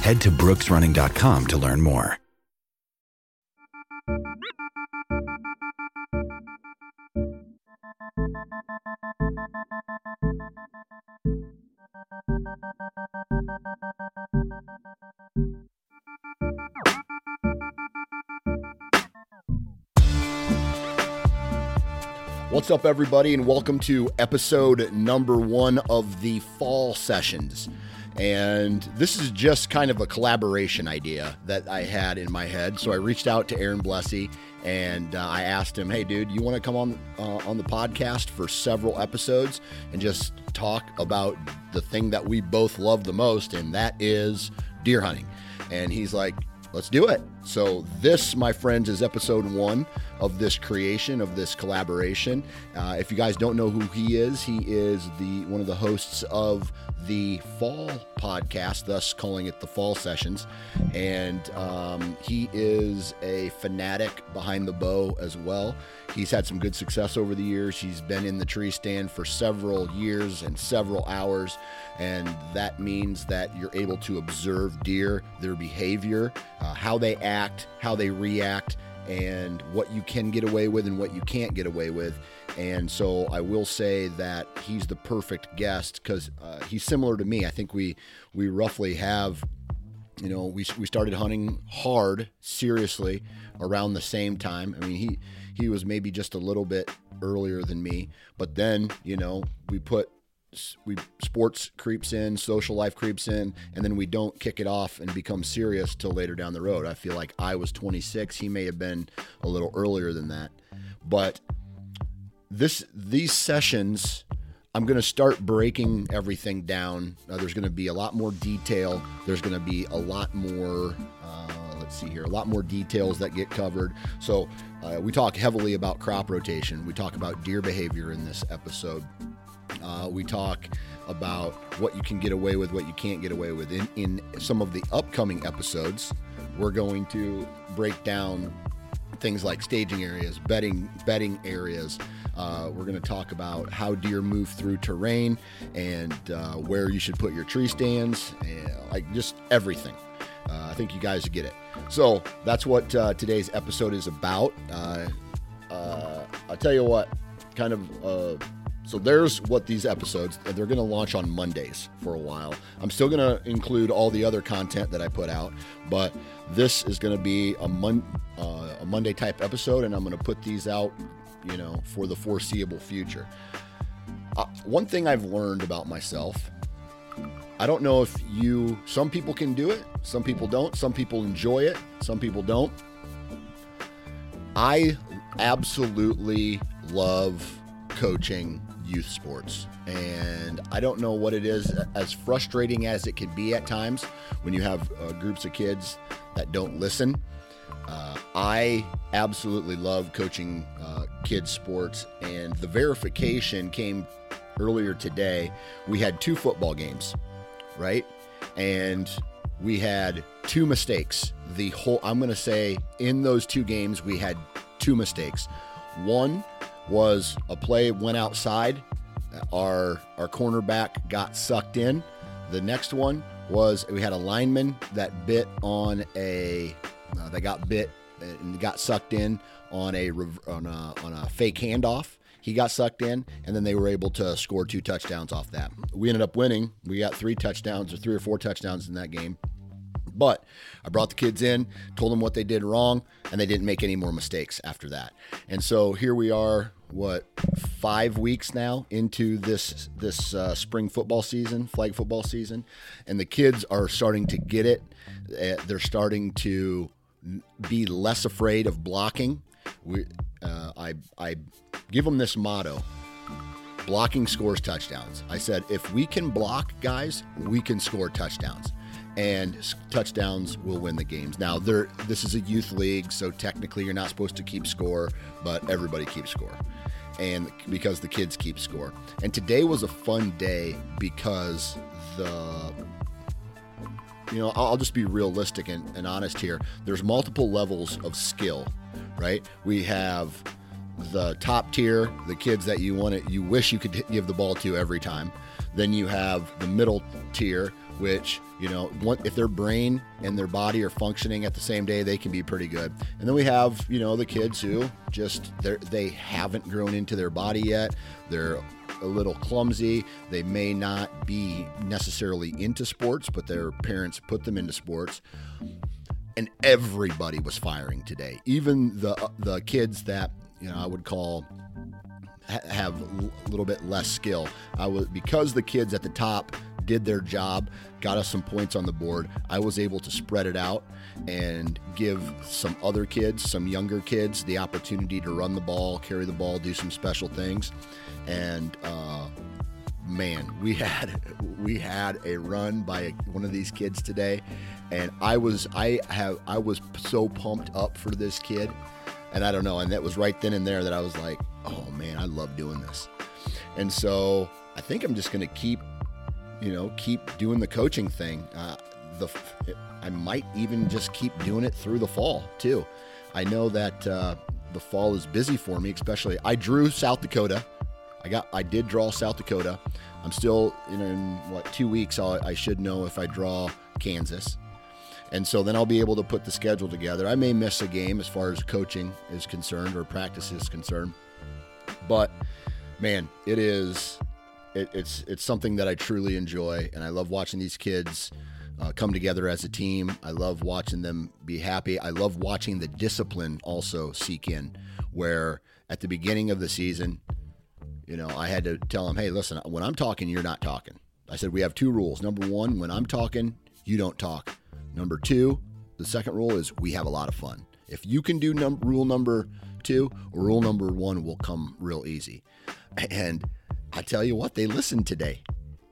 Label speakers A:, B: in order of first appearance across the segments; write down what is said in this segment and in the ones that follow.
A: Head to brooksrunning.com to learn more.
B: What's up, everybody, and welcome to episode number one of the fall sessions. And this is just kind of a collaboration idea that I had in my head. So I reached out to Aaron Bleise and uh, I asked him, "Hey, dude, you want to come on uh, on the podcast for several episodes and just talk about the thing that we both love the most, and that is deer hunting?" And he's like, "Let's do it." So this, my friends, is episode one of this creation of this collaboration. Uh, if you guys don't know who he is, he is the one of the hosts of the Fall podcast, thus calling it the Fall Sessions. And um, he is a fanatic behind the bow as well. He's had some good success over the years. He's been in the tree stand for several years and several hours. And that means that you're able to observe deer, their behavior, uh, how they act, how they react and what you can get away with and what you can't get away with. And so I will say that he's the perfect guest because uh, he's similar to me. I think we we roughly have, you know, we, we started hunting hard, seriously, around the same time. I mean, he he was maybe just a little bit earlier than me, but then you know we put we sports creeps in, social life creeps in, and then we don't kick it off and become serious till later down the road. I feel like I was 26; he may have been a little earlier than that. But this these sessions, I'm going to start breaking everything down. Uh, there's going to be a lot more detail. There's going to be a lot more. Uh, let's see here, a lot more details that get covered. So uh, we talk heavily about crop rotation. We talk about deer behavior in this episode. Uh, we talk about what you can get away with, what you can't get away with. In, in some of the upcoming episodes, we're going to break down things like staging areas, bedding, bedding areas. Uh, we're going to talk about how deer move through terrain and uh, where you should put your tree stands, and, like just everything. Uh, I think you guys get it. So that's what uh, today's episode is about. Uh, uh, I'll tell you what, kind of so there's what these episodes, they're going to launch on Mondays for a while. I'm still going to include all the other content that I put out, but this is going to be a, mon- uh, a Monday type episode, and I'm going to put these out, you know, for the foreseeable future. Uh, one thing I've learned about myself, I don't know if you, some people can do it, some people don't, some people enjoy it, some people don't. I absolutely love coaching youth sports. And I don't know what it is, as frustrating as it can be at times when you have uh, groups of kids that don't listen. Uh, I absolutely love coaching uh, kids sports, and the verification came earlier today. We had two football games, right? And we had two mistakes. The whole, I'm going to say, in those two games, we had two mistakes. One was a play went outside, our our cornerback got sucked in. The next one was we had a lineman that bit on a uh, that got bit and got sucked in on a on a on a fake handoff. He got sucked in, and then they were able to score two touchdowns off that. We ended up winning. We got three touchdowns or three or four touchdowns in that game. But I brought the kids in, told them what they did wrong, and they didn't make any more mistakes after that. And so here we are, what five weeks now into this this uh, spring football season, flag football season, and the kids are starting to get it. Eh, they're starting to be less afraid of blocking. We, uh, I, I give them this motto blocking scores touchdowns. I said, if we can block guys, we can score touchdowns and touchdowns will win the games. Now, this is a youth league, so technically you're not supposed to keep score, but everybody keeps score. And because the kids keep score. And today was a fun day because the you know, I'll just be realistic and, and honest here. There's multiple levels of skill, right? We have the top tier, the kids that you want to, you wish you could give the ball to every time. Then you have the middle tier, which you know if their brain and their body are functioning at the same day they can be pretty good. And then we have you know the kids who just they they haven't grown into their body yet. They're a little clumsy. They may not be necessarily into sports but their parents put them into sports. And everybody was firing today. Even the the kids that you know I would call have a little bit less skill. I was because the kids at the top did their job, got us some points on the board. I was able to spread it out and give some other kids, some younger kids, the opportunity to run the ball, carry the ball, do some special things. And uh, man, we had we had a run by one of these kids today, and I was I have I was so pumped up for this kid, and I don't know, and that was right then and there that I was like, oh man, I love doing this, and so I think I'm just gonna keep you know, keep doing the coaching thing. Uh, the I might even just keep doing it through the fall too. I know that uh, the fall is busy for me, especially. I drew South Dakota. I got I did draw South Dakota. I'm still you know, in what two weeks I'll, I should know if I draw Kansas. And so then I'll be able to put the schedule together. I may miss a game as far as coaching is concerned or practice is concerned. But man, it is it, it's it's something that I truly enjoy, and I love watching these kids uh, come together as a team. I love watching them be happy. I love watching the discipline also seek in, where at the beginning of the season, you know, I had to tell them, hey, listen, when I'm talking, you're not talking. I said we have two rules. Number one, when I'm talking, you don't talk. Number two, the second rule is we have a lot of fun. If you can do num- rule number two, rule number one will come real easy. And I tell you what, they listened today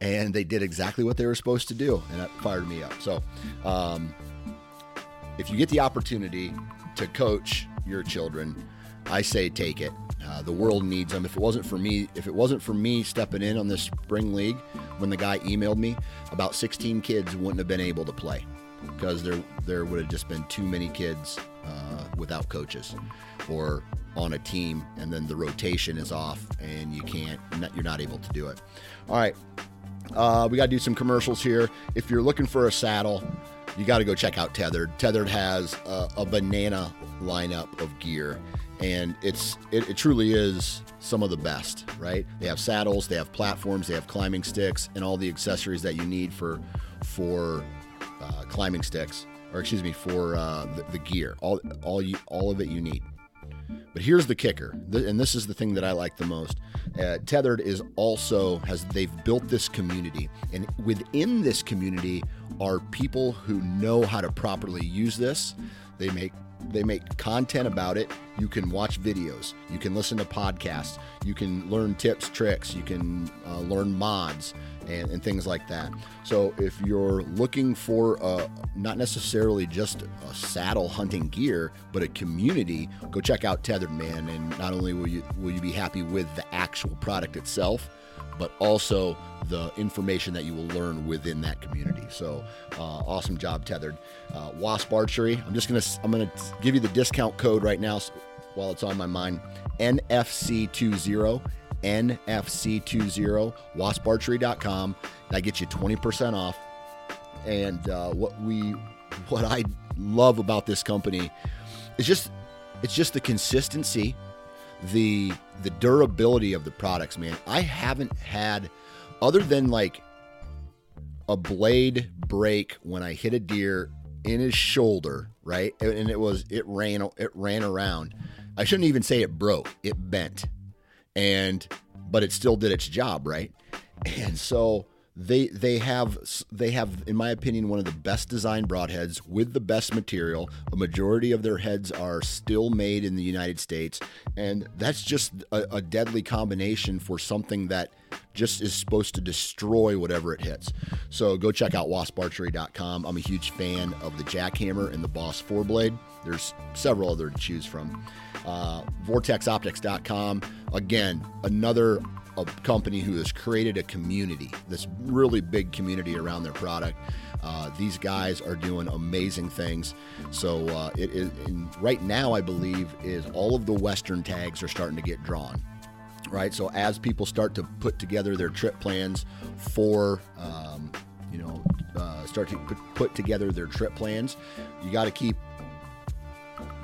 B: and they did exactly what they were supposed to do, and that fired me up. So, um, if you get the opportunity to coach your children, I say take it. Uh, the world needs them. If it wasn't for me, if it wasn't for me stepping in on this spring league, when the guy emailed me, about 16 kids wouldn't have been able to play because there there would have just been too many kids uh, without coaches or on a team and then the rotation is off and you can't you're not able to do it. All right. Uh, we got to do some commercials here. If you're looking for a saddle you got to go check out tethered. Tethered has a, a banana lineup of gear and it's it, it, truly is some of the best right? They have saddles they have platforms they have climbing sticks and all the accessories that you need for for uh, climbing sticks or excuse me for uh, the, the, gear. All all you all of it you need but here's the kicker, and this is the thing that I like the most. Uh, Tethered is also has they've built this community, and within this community are people who know how to properly use this. They make they make content about it. You can watch videos. You can listen to podcasts. You can learn tips, tricks. You can uh, learn mods and, and, things like that. So if you're looking for not necessarily just a saddle hunting gear, but a community, go check out Tethered Man. And not only will you will you be happy with the actual product itself, but also the information that you will learn within that community. So, uh, awesome job, Tethered. Uh, Wasp Archery. I'm just gonna I'm gonna give you the discount code right now while it's on my mind. NFC20. NFC20, wasparchery.com. That gets you 20% off. And uh, what we, what I love about this company is just, it's just the consistency, the the durability of the products, man. I haven't had, other than like a blade break when I hit a deer in his shoulder, right? And it was it ran it ran around. I shouldn't even say it broke. It bent and but it still did its job, right? And so they they have they have in my opinion one of the best designed broadheads with the best material. A majority of their heads are still made in the united states and that's just a, a, deadly combination for something that just is supposed to destroy whatever it hits. So go check out wasparchery.com i'm a huge fan of the Jak-Hammr and the boss four blade. There's several other to choose from uh, vortexoptics.com again another a company who has created a community, this really big community around their product. Uh, these guys are doing amazing things. So uh, it is right now, I believe, is all of the Western tags are starting to get drawn. Right, so as people start to put together their trip plans for, um, you know, uh, start to put, put together their trip plans, you got to keep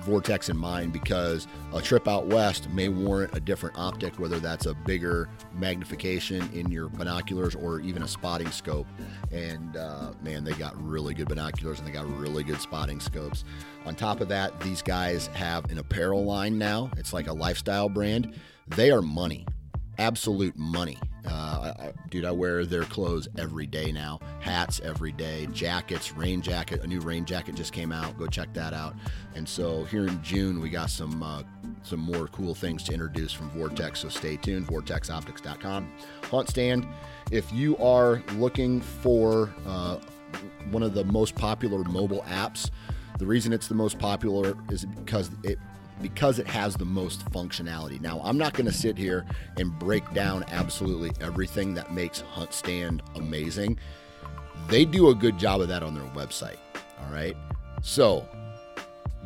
B: Vortex in mind because a trip out west may warrant a different optic, whether that's a bigger magnification in your binoculars or even a spotting scope. And uh, man, they got really good binoculars and they got really good spotting scopes. On top of that, these guys have an apparel line now. It's like a lifestyle brand. They are money absolute money. Uh, I, dude, I wear their clothes every day now. Hats every day, jackets, rain jacket. A new rain jacket just came out. Go check that out. And so here in June, we got some uh, some more cool things to introduce from Vortex. So stay tuned. VortexOptics.com. HuntStand. If you are looking for uh, one of the most popular mobile apps, the reason it's the most popular is because it because it has the most functionality. Now, I'm not going to sit here and break down absolutely everything that makes HuntStand amazing. They do a good job of that on their website. All right. So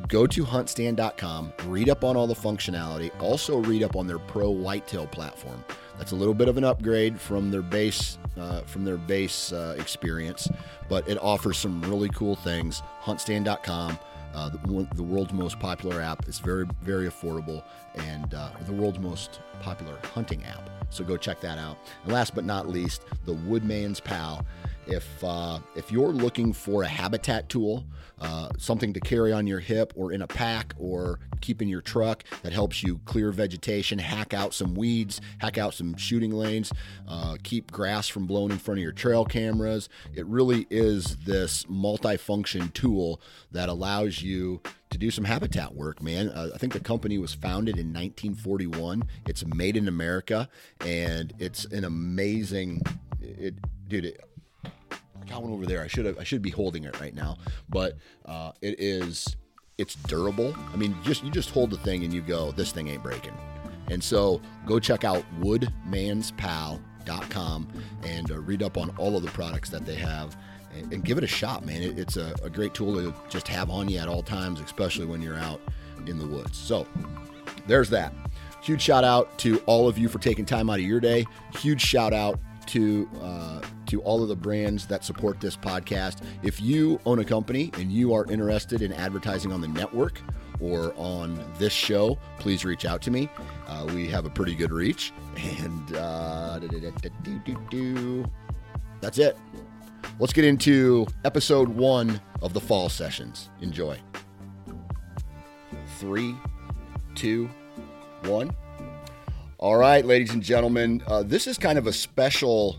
B: go to huntstand.com, read up on all the functionality, also read up on their Pro Whitetail platform. That's a little bit of an upgrade from their base uh, from their base uh, experience, but it offers some really cool things. Huntstand.com uh, the, the, world's most popular app. It's very, very affordable and uh, the world's most popular hunting app. So go check that out. And last but not least, the Woodman's Pal. If uh, if you're looking for a habitat tool, uh, something to carry on your hip or in a pack or keep in your truck that helps you clear vegetation, hack out some weeds, hack out some shooting lanes, uh, keep grass from blowing in front of your trail cameras. It really is this multifunction tool that allows you to do some habitat work, man. Uh, I think the company was founded in 1941. It's made in America, and it's an amazing. It, dude, it, got one over there. I should have. I should be holding it right now, but uh, it is. It's durable. I mean, just you just hold the thing and you go, this thing ain't breaking. And so go check out woodmanspal.com and uh, read up on all of the products that they have and, and give it a shot, man. It, it's a, a great tool to just have on you at all times, especially when you're out in the woods. So there's that. Huge shout out to all of you for taking time out of your day. Huge shout out to uh, to all of the brands that support this podcast. If you own a company and you are interested in advertising on the network or on this show, please reach out to me. Uh, we have a pretty good reach, and uh, that's it. Let's get into episode one of the fall sessions. Enjoy. Three, two, one. All right, ladies and gentlemen, uh, this is kind of a special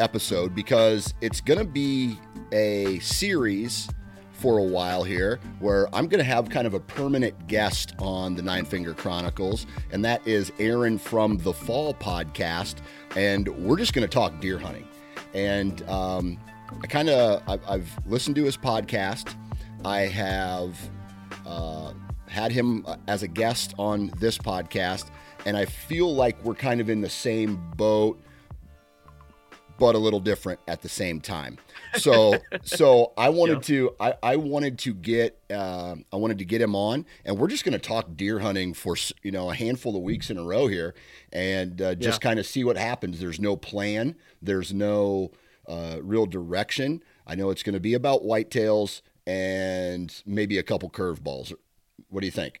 B: episode because it's going to be a series for a while here where I'm going to have kind of a permanent guest on the Nine Finger Chronicles, and that is Aaron from the Fall podcast. And we're just going to talk deer hunting. And um, I kind of, I've listened to his podcast. I have uh, had him as a guest on this podcast, and I feel like we're kind of in the same boat but a little different at the same time. So, so I wanted yeah. to, I, I wanted to get, uh, I wanted to get him on, and we're just going to talk deer hunting for you know a handful of weeks in a row here, and uh, just yeah. kind of see what happens. There's no plan. There's no uh, real direction. I know it's going to be about whitetails and maybe a couple curveballs. What do you think?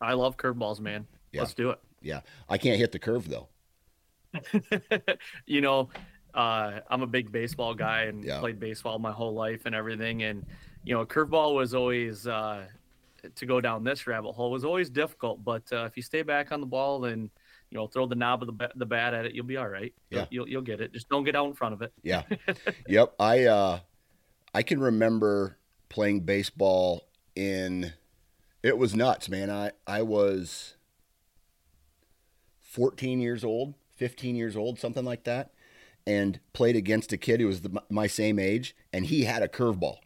C: I love curveballs, man. Yeah. Let's do it.
B: Yeah, I can't hit the curve though.
C: you know, uh, I'm a big baseball guy and yeah. played baseball my whole life and everything. And you know, curveball was always uh, to go down this rabbit hole was always difficult. But uh, if you stay back on the ball and you know throw the knob of the the bat at it, you'll be all right. Yeah, you'll you'll get it. Just don't get out in front of it.
B: Yeah. yep. I uh, I can remember playing baseball in. It was nuts, man. I I was 14 years old, 15 years old, something like that and played against a kid who was the, my same age, and he had a curveball.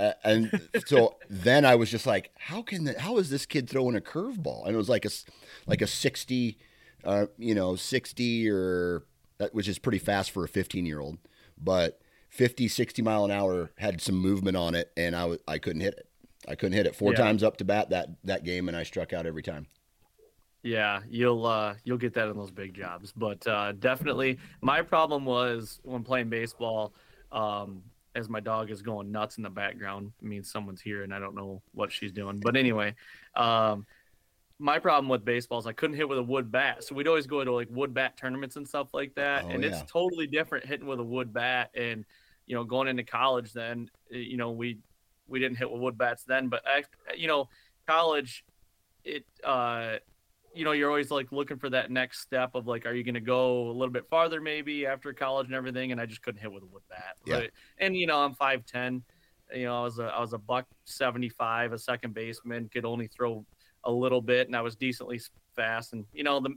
B: Uh, and so then I was just like, how can the, how is this kid throwing a curveball? And it was like a like a sixty, uh, you know, sixty or that which is pretty fast for a fifteen year old, but 50, 60 mile an hour had some movement on it, and I I couldn't hit it. I couldn't hit it four yeah. times up to bat that that game, and I struck out every time.
C: Yeah, you'll uh, you'll get that in those big jobs, but uh, definitely my problem was when playing baseball. Um, as my dog is going nuts in the background, it means someone's here and I don't know what she's doing. But anyway, um, my problem with baseball is I couldn't hit with a wood bat. So we'd always go to like wood bat tournaments and stuff like that, oh, and yeah. it's totally different hitting with a wood bat. And you know, going into college, then eh, you know we we didn't hit with wood bats then, but I, you know, college, it uh you know, you're always like looking for that next step of like, are you going to go a little bit farther maybe after college and everything? And I just couldn't hit with a wood bat. Yeah. But, and you know, I'm five ten. You know, I was a I was a buck seventy five, a second baseman, could only throw a little bit, and I was decently fast. And you know, the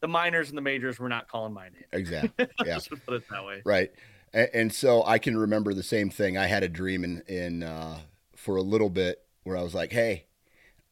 C: the minors and the majors were not calling my name.
B: Exactly. Yeah.
C: just put it that way.
B: Right. And, and, so I can remember the same thing. I had a dream in in uh, for a little bit where I was like, hey.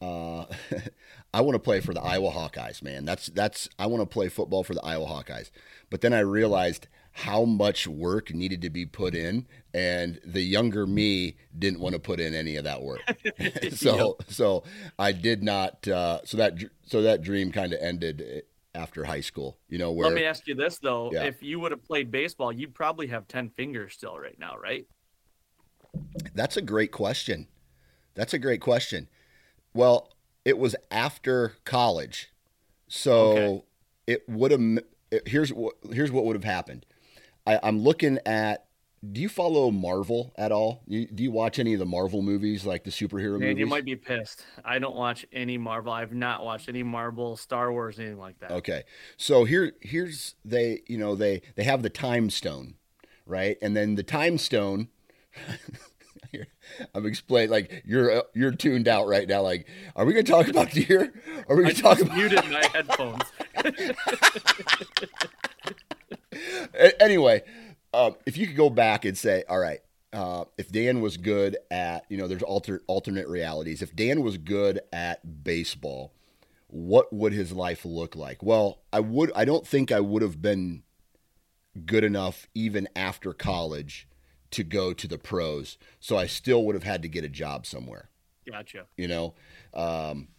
B: Uh, I want to play for the Iowa Hawkeyes, man. That's that's I want to play football for the Iowa Hawkeyes. But then I realized how much work needed to be put in and the younger me didn't want to put in any of that work. so yep. so I did not uh, so that so that dream kind of ended after high school, you know, where
C: Let me ask you this though, yeah. if you would have played baseball, you'd probably have 10 fingers still right now, right?
B: That's a great question. That's a great question. Well, it was after college, so okay. it would have. Here's what here's what would have happened. I, I'm looking at do you follow Marvel at all? You, do you watch any of the Marvel movies, like the superhero Man, movies?
C: You might be pissed. I don't watch any Marvel. I've not watched any Marvel, Star Wars, anything like that.
B: Okay, so here, here's they, you know, they they have the Time Stone, right? And then the Time Stone I'm explaining like you're you're tuned out right now. Like, are we going to talk about deer? Are we going to talk about
C: muted my headphones?
B: anyway, uh, if you could go back and say, all right, uh, if Dan was good at you know, there's alter, alternate realities. If Dan was good at baseball, what would his life look like? Well, I would. I don't think I would have been good enough even after college to go to the pros. So I still would have had to get a job somewhere.
C: Gotcha.
B: You know, um,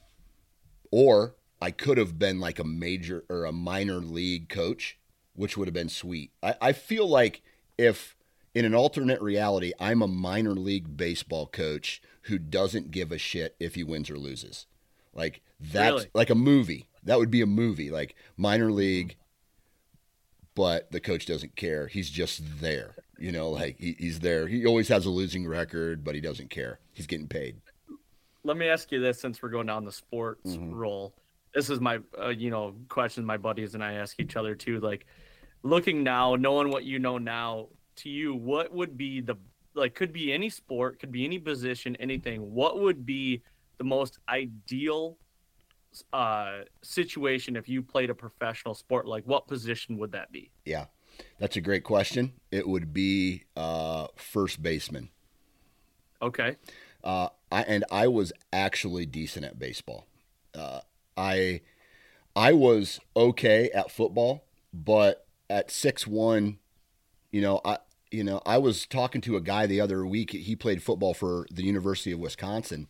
B: or I could have been like a major or a minor league coach, which would have been sweet. I, I feel like if in an alternate reality, I'm a minor league baseball coach who doesn't give a shit if he wins or loses. Like that's really? like a movie. That would be a movie, like minor league, but the coach doesn't care. He's just there. You know, like he, he's there. He always has a losing record, but he doesn't care. He's getting paid.
C: Let me ask you this: since we're going down the sports mm-hmm. role, this is my uh, you know question my buddies and I ask each other too. Like, looking now, knowing what you know now, to you, what would be the like could be any sport, could be any position, anything. What would be the most ideal uh, situation if you played a professional sport? Like, what position would that be?
B: Yeah, that's a great question. It would be uh, first baseman.
C: Okay.
B: Uh, I, and I was actually decent at baseball. Uh, I I was okay at football, but at six one, you know, I you know I was talking to a guy the other week. He played football for the University of Wisconsin,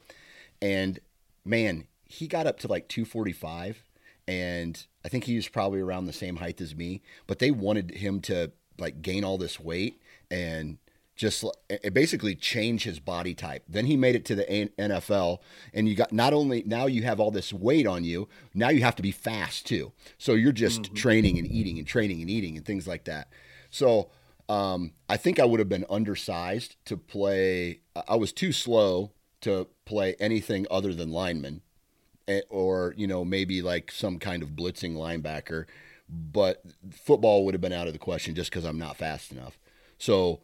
B: and man, he got up to like two forty five, and I think he was probably around the same height as me. But they wanted him to like gain all this weight and just it basically change his body type. Then he made it to the NFL, and you got not only now you have all this weight on you, now you have to be fast too. So you're just mm-hmm. training and eating and training and eating and things like that. So um, I think I would have been undersized to play. I was too slow to play anything other than lineman, or you know maybe like some kind of blitzing linebacker. But football would have been out of the question just because I'm not fast enough. So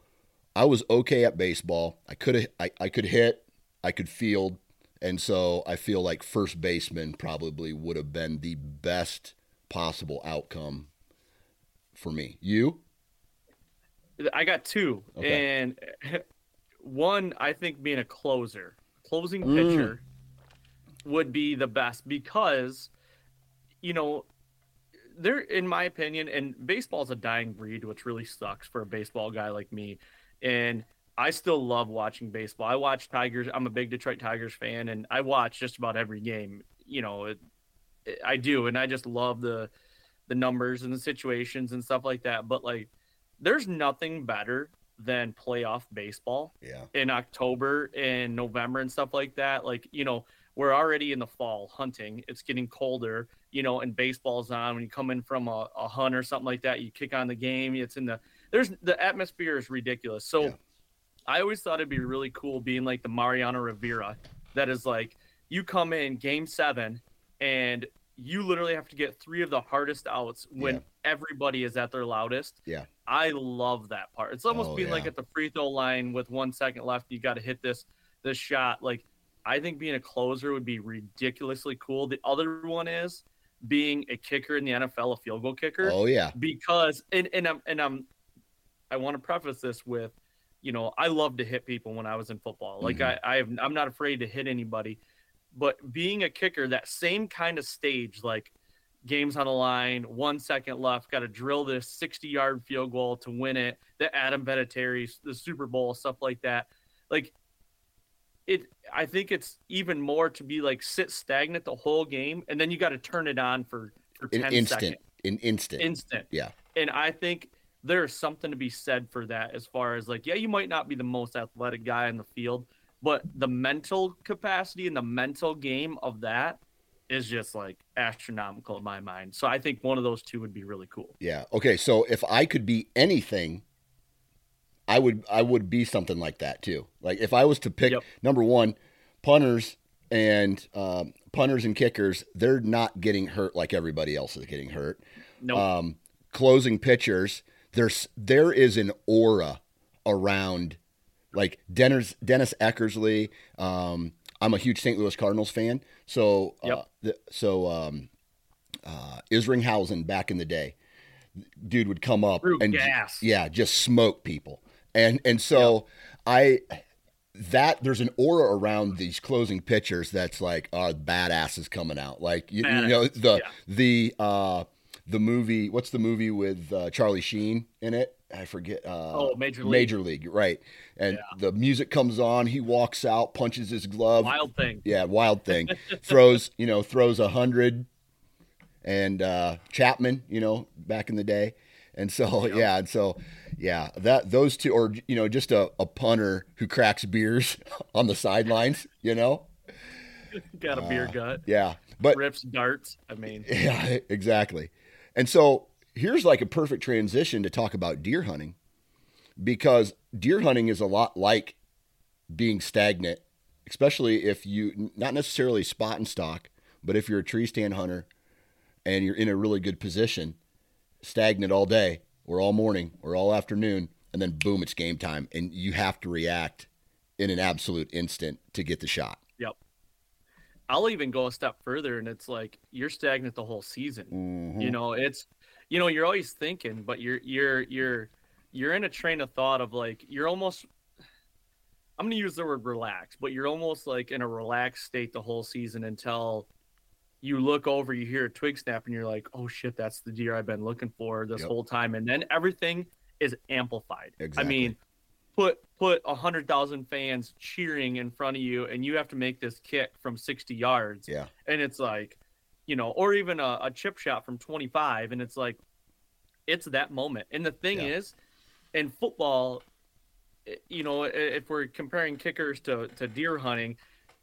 B: I was okay at baseball. I could I, I could hit, I could field, and so I feel like first baseman probably would have been the best possible outcome for me. You?
C: I got two, okay. and one I think being a closer, closing mm. pitcher mm. Would be the best because, you know, they're in my opinion, and baseball's a dying breed, which really sucks for a baseball guy like me and I still love watching baseball. I watch Tigers. I'm a big Detroit Tigers fan, and I watch just about every game. You know, it, it, I do, and I just love the the numbers and the situations and stuff like that. But like, there's nothing better than playoff baseball.
B: Yeah.
C: In October and November and stuff like that. Like, you know, we're already in the fall hunting. It's getting colder, you know, and baseball's on. When you come in from a, a hunt or something like that, you kick on the game. It's in the there's the atmosphere is ridiculous. So yeah. I always thought it'd be really cool being like the Mariano Rivera that is like you come in game seven and you literally have to get three of the hardest outs when yeah. everybody is at their loudest.
B: Yeah.
C: I love that part. It's almost oh, being yeah. like at the free throw line with one second left, you got to hit this this shot. Like I think being a closer would be ridiculously cool. The other one is being a kicker in the NFL, a field goal kicker.
B: Oh yeah.
C: Because and and I'm and I'm I want to preface this with, you know, I love to hit people when I was in football. Like mm-hmm. I, I have, I'm not afraid to hit anybody, but being a kicker, that same kind of stage, like games on the line, one second left, got to drill this 60 yard field goal to win it. The Adam Vinatieri, the Super Bowl, stuff like that. Like it, I think it's even more to be like sit stagnant the whole game, and then you got to turn it on for for 10
B: instant,
C: seconds.
B: An instant,
C: instant.
B: Yeah.
C: And I think there's something to be said for that as far as like yeah you might not be the most athletic guy in the field but the mental capacity and the mental game of that is just like astronomical in my mind so i think one of those two would be really cool
B: yeah okay so if i could be anything i would i would be something like that too like if i was to pick yep. number one punters and um, punters and kickers they're not getting hurt like everybody else is getting hurt
C: no nope. um,
B: closing pitchers there's there is an aura around like Dennis Dennis Eckersley. Um, I'm a huge St. Louis Cardinals fan, so uh, yep. the, so um, uh, Isringhausen back in the day, dude would come up
C: Through
B: and
C: gas.
B: yeah, just smoke people, and and so yep. I that there's an aura around these closing pitchers that's like, oh, badass is coming out. Like you, you know the yeah. the uh, the movie. What's the movie with uh, Charlie Sheen in it? I forget. Uh,
C: oh, Major League.
B: Major League, right? And yeah. the music comes on. He walks out, punches his glove.
C: Wild thing.
B: Yeah, wild thing. throws, you know, throws a hundred. And uh, Chapman, you know, back in the day, and so yep. yeah, and so yeah, that those two, or you know, just a, a punter who cracks beers on the sidelines, you know.
C: Got a beer uh, gut.
B: Yeah, but
C: rips darts. I mean,
B: yeah, exactly. And so here's like a perfect transition to talk about deer hunting because deer hunting is a lot like being stagnant, especially if you, not necessarily spot and stock, but if you're a tree stand hunter and you're in a really good position, stagnant all day or all morning or all afternoon, and then boom, it's game time, and you have to react in an absolute instant to get the shot.
C: Yep. I'll even go a step further, and it's like you're stagnant the whole season.
B: Mhm.
C: You know, it's you know you're always thinking, but you're you're you're you're in a train of thought of like you're almost. I'm gonna use the word relax, but you're almost like in a relaxed state the whole season until you look over, you hear a twig snap, and you're like, "Oh shit, that's the deer I've been looking for this
B: Yep.
C: whole time," and then everything is amplified.
B: Exactly.
C: I mean, put put a hundred thousand fans cheering in front of you, and you have to make this kick from sixty yards,
B: Yeah.
C: and it's like, you know, or even a, a chip shot from twenty five, and it's like, it's that moment. And the thing
B: Yeah.
C: is, in football, eh, you know, if we're comparing kickers to to deer hunting,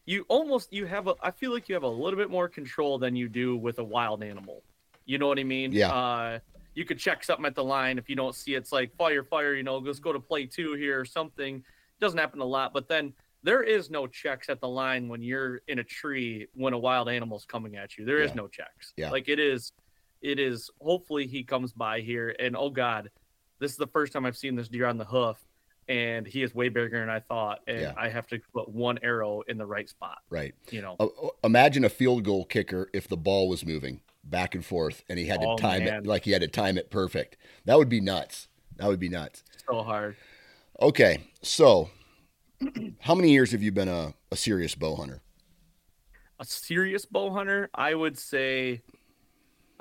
C: you almost you have a I feel like you have a little bit more control than you do with a wild animal. You know what I mean?
B: Yeah.
C: Uh, you could check something at the line if you don't see it's like fire, fire. You know, let's go to play two here or something. Doesn't happen a lot, but then there is no checks at the line when you're in a tree when a wild animal's coming at you. There is
B: Yeah.
C: no checks.
B: Yeah.
C: Like it is, it is. Hopefully he comes by here and oh god, this is the first time I've seen this deer on the hoof, and he is way bigger than I thought, and
B: Yeah.
C: I have to put one arrow in the right spot.
B: Right.
C: You know.
B: Uh, imagine a field goal kicker if the ball was moving back and forth and he had to
C: Oh,
B: time
C: man.
B: it like he had to time it perfect. That would be nuts. That would be nuts.
C: so hard.
B: Okay, so how many years have you been a, a serious bow hunter?
C: a serious bow hunter, I would say,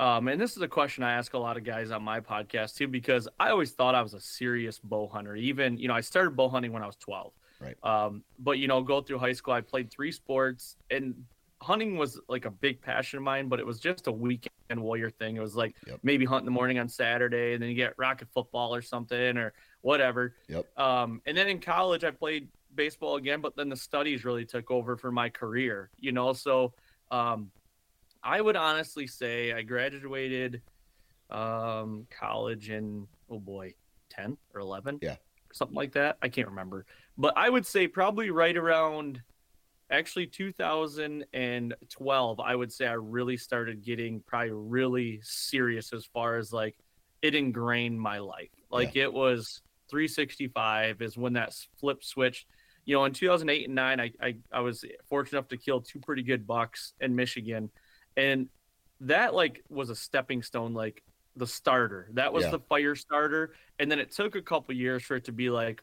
C: um, and this is a question I ask a lot of guys on my podcast too, because I always thought I was a serious bow hunter. Even, you know, I started bow hunting when I was 12.
B: Right.
C: Um, but, you know, go through high school, I played three sports and hunting was like a big passion of mine, but it was just a weekend warrior thing. It was like
B: Yep.
C: maybe hunt in the morning on Saturday and then you get rocket football or something or whatever.
B: Yep.
C: Um, and then in college, I played baseball again, but then the studies really took over for my career, you know. So um, I would honestly say I graduated um, college in, oh boy, 10 or 11.
B: Yeah.
C: Something like that. I can't remember. But I would say probably right around actually 2012 i would say i really started getting probably really serious as far as like it ingrained my life like it was 365 is when that flip switch you know in 2008 and 9 I, I i was fortunate enough to kill two pretty good bucks in michigan and that like was a stepping stone like the starter that was
B: Yeah.
C: the fire starter and then it took a couple years for it to be like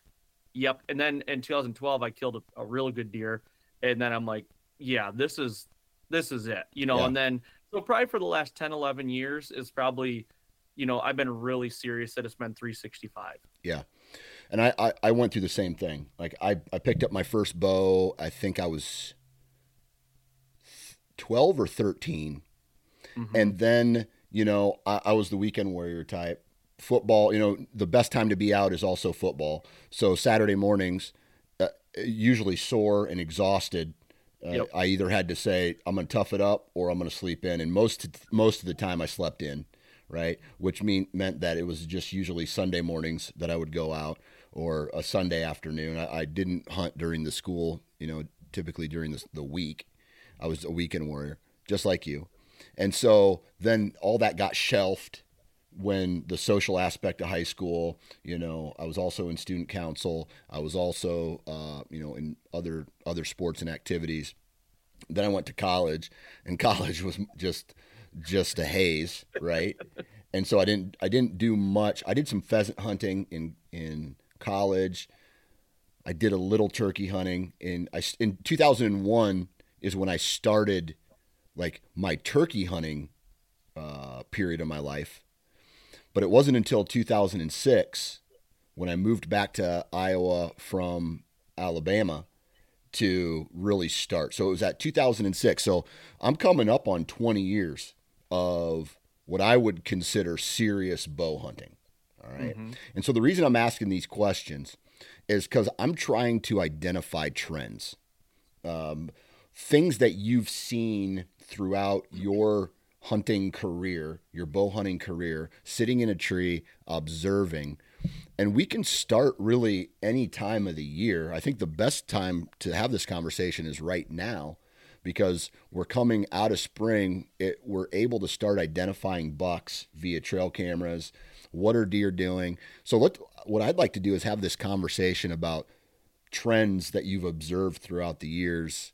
C: yep and then in 2012 i killed a, a real good deer and then i'm like yeah this is this is it you know
B: Yeah.
C: and then so probably for the last 10 11 years is probably you know i've been really serious that it's been 365 yeah
B: And I, I, I went through the same thing. Like I, I picked up my first bow. I think I was 12 or 13.
C: Mhm.
B: And then, you know, I, I was the weekend warrior type. Football, you know, the best time to be out is also football. So Saturday mornings, uh, usually sore and exhausted. Uh,
C: Yep.
B: I either had to say I'm going to tough it up or I'm going to sleep in, and most most of the time I slept in, right? Which mean meant that it was just usually Sunday mornings that I would go out or a Sunday afternoon. I, I didn't hunt during the school, you know, typically during the, the week. I was a weekend warrior, just like you. And so then all that got shelved when the social aspect of high school, you know, I was also in student council. I was also, uh, you know, in other other sports and activities. Then I went to college, and college was just just a haze, right? and so I didn't I didn't do much. I did some pheasant hunting in in college. I did a little turkey hunting in I in 2001 is when I started like my turkey hunting uh, period of my life. But it wasn't until 2006 when I moved back to Iowa from Alabama to really start. So it was at 2006. So I'm coming up on 20 years of what I would consider serious bow hunting. All right? And so the reason I'm asking these questions is because I'm trying to identify trends, um, things that you've seen throughout your hunting career, your bow hunting career, sitting in a tree, observing. And we can start really any time of the year. I think the best time to have this conversation is right now because we're coming out of spring. It, we're able to start identifying bucks via trail cameras What are deer doing? So let what I'd like to do is have this conversation about trends that you've observed throughout the years,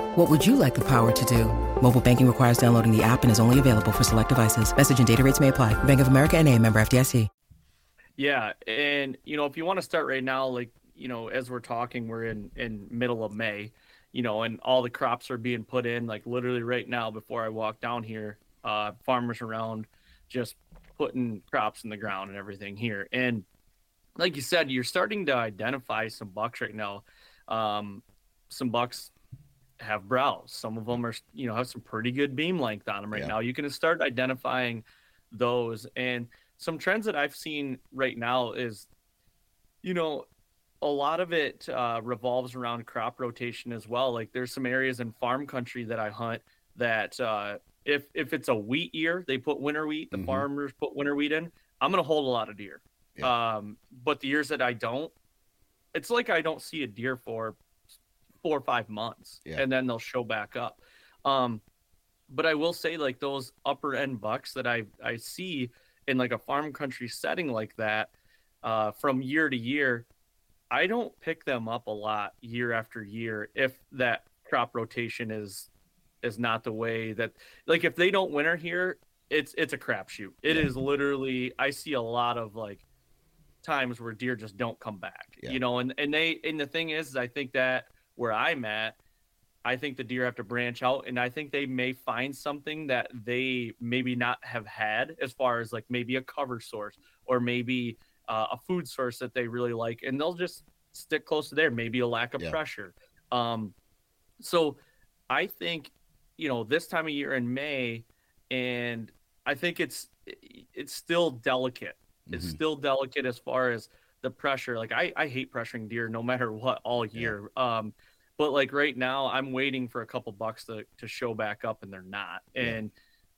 D: What would you like the power to do? Mobile banking requires downloading the app and is only available for select devices. Message and data rates may apply. Bank of America and a member FDIC.
C: Yeah. And, you know, if you want to start right now, like, you know, as we're talking, we're in, in middle of May you know, and all the crops are being put in like literally right now before I walk down here. Uh, farmers around just putting crops in the ground and everything here. And like you said, you're starting to identify some bucks right now. Um, some bucks have brows. Some of them are, you know, have some pretty good beam length on them right yeah. now. You can start identifying those. And some trends that I've seen right now is, you know, a lot of it uh, revolves around crop rotation as well. Like there's some areas in farm country that I hunt that uh, if if it's a wheat year, they put winter wheat. The mm-hmm. farmers put winter wheat in. I'm gonna hold a lot of deer. Yeah. Um, but the years that I don't, it's like I don't see a deer for four or five months, yeah. and then they'll show back up. Um, but I will say, like those upper end bucks that I I see in like a farm country setting like that, uh, from year to year, I don't pick them up a lot year after year if that crop rotation is is not the way that like if they don't winter here, it's it's a crapshoot. It yeah. is literally I see a lot of like times where deer just don't come back. Yeah. You know, and and they and the thing is, is I think that where I'm at, I think the deer have to branch out and I think they may find something that they maybe not have had as far as like maybe a cover source or maybe uh, a food source that they really like, and they'll just stick close to there. Maybe a lack of yeah. pressure. Um, so I think you know this time of year in May, and I think it's it's still delicate. Mm-hmm. It's still delicate as far as the pressure. Like I, I hate pressuring deer no matter what all year. Yeah. Um, but like right now, I'm waiting for a couple bucks to to show back up, and they're not. Yeah. And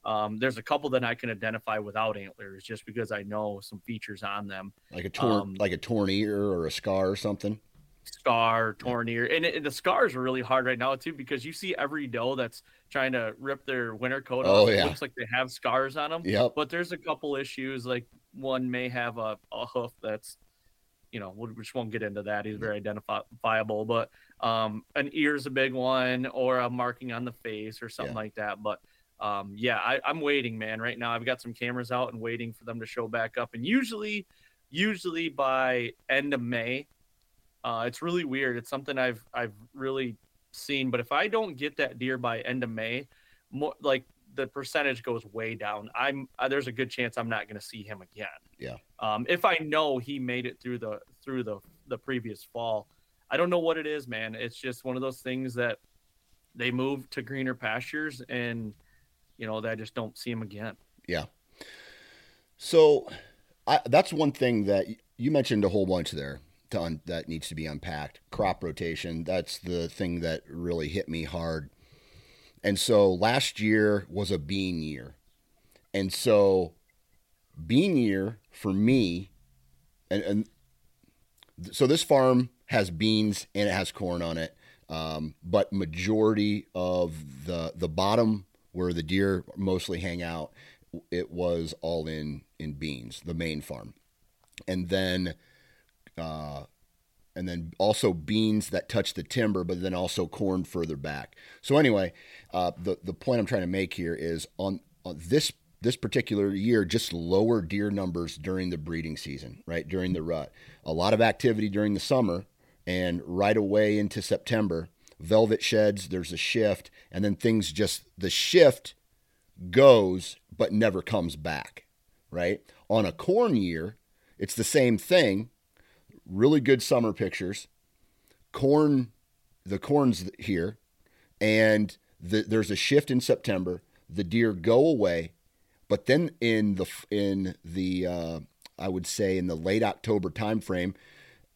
C: um, there's a couple that I can identify without antlers just because I know some features on them.
B: Like a torn, um, like a torn ear or a scar or something.
C: Scar, torn ear, and, it, the scars are really hard right now too because you see every doe that's trying to rip their winter coat oh. Yeah. It looks like they have scars on them.
B: Yep.
C: But there's a couple issues. Like one may have a, a hoof that's, you know, we just won't get into that. He's very identifiable, but um, an ear's a big one, or a marking on the face, or something yeah. like that. But um, yeah, I, I'm waiting, man. Right now, I've got some cameras out and waiting for them to show back up. And usually, usually by end of May, uh, it's really weird. It's something I've I've really seen. But if I don't get that deer by end of May, more like the percentage goes way down. I'm uh, there's a good chance I'm not going to see him again.
B: Yeah.
C: Um, if I know he made it through the through the the previous fall, I don't know what it is, man. It's just one of those things that they move to greener pastures and you know, that I just don't see him again.
B: Yeah. So I, that's one thing that you mentioned a whole bunch there to un, that needs to be unpacked. Crop rotation. That's the thing that really hit me hard. And so last year was a bean year. And so bean year for me, and, and so this farm has beans and it has corn on it. Um, but majority of the the bottom where the deer mostly hang out, it was all in in beans, the main farm, and then, uh, and then also beans that touch the timber, but then also corn further back. So anyway, uh, the the point I'm trying to make here is on, on this this particular year just lower deer numbers during the breeding season, right during the rut. A lot of activity during the summer, and right away into September velvet sheds, there's a shift, and then things just, the shift goes but never comes back, right? On a corn year, it's the same thing. Really good summer pictures. Corn, the corn's here, and the, there's a shift in September. The deer go away, but then in the in the uh, I would say in the late October timeframe,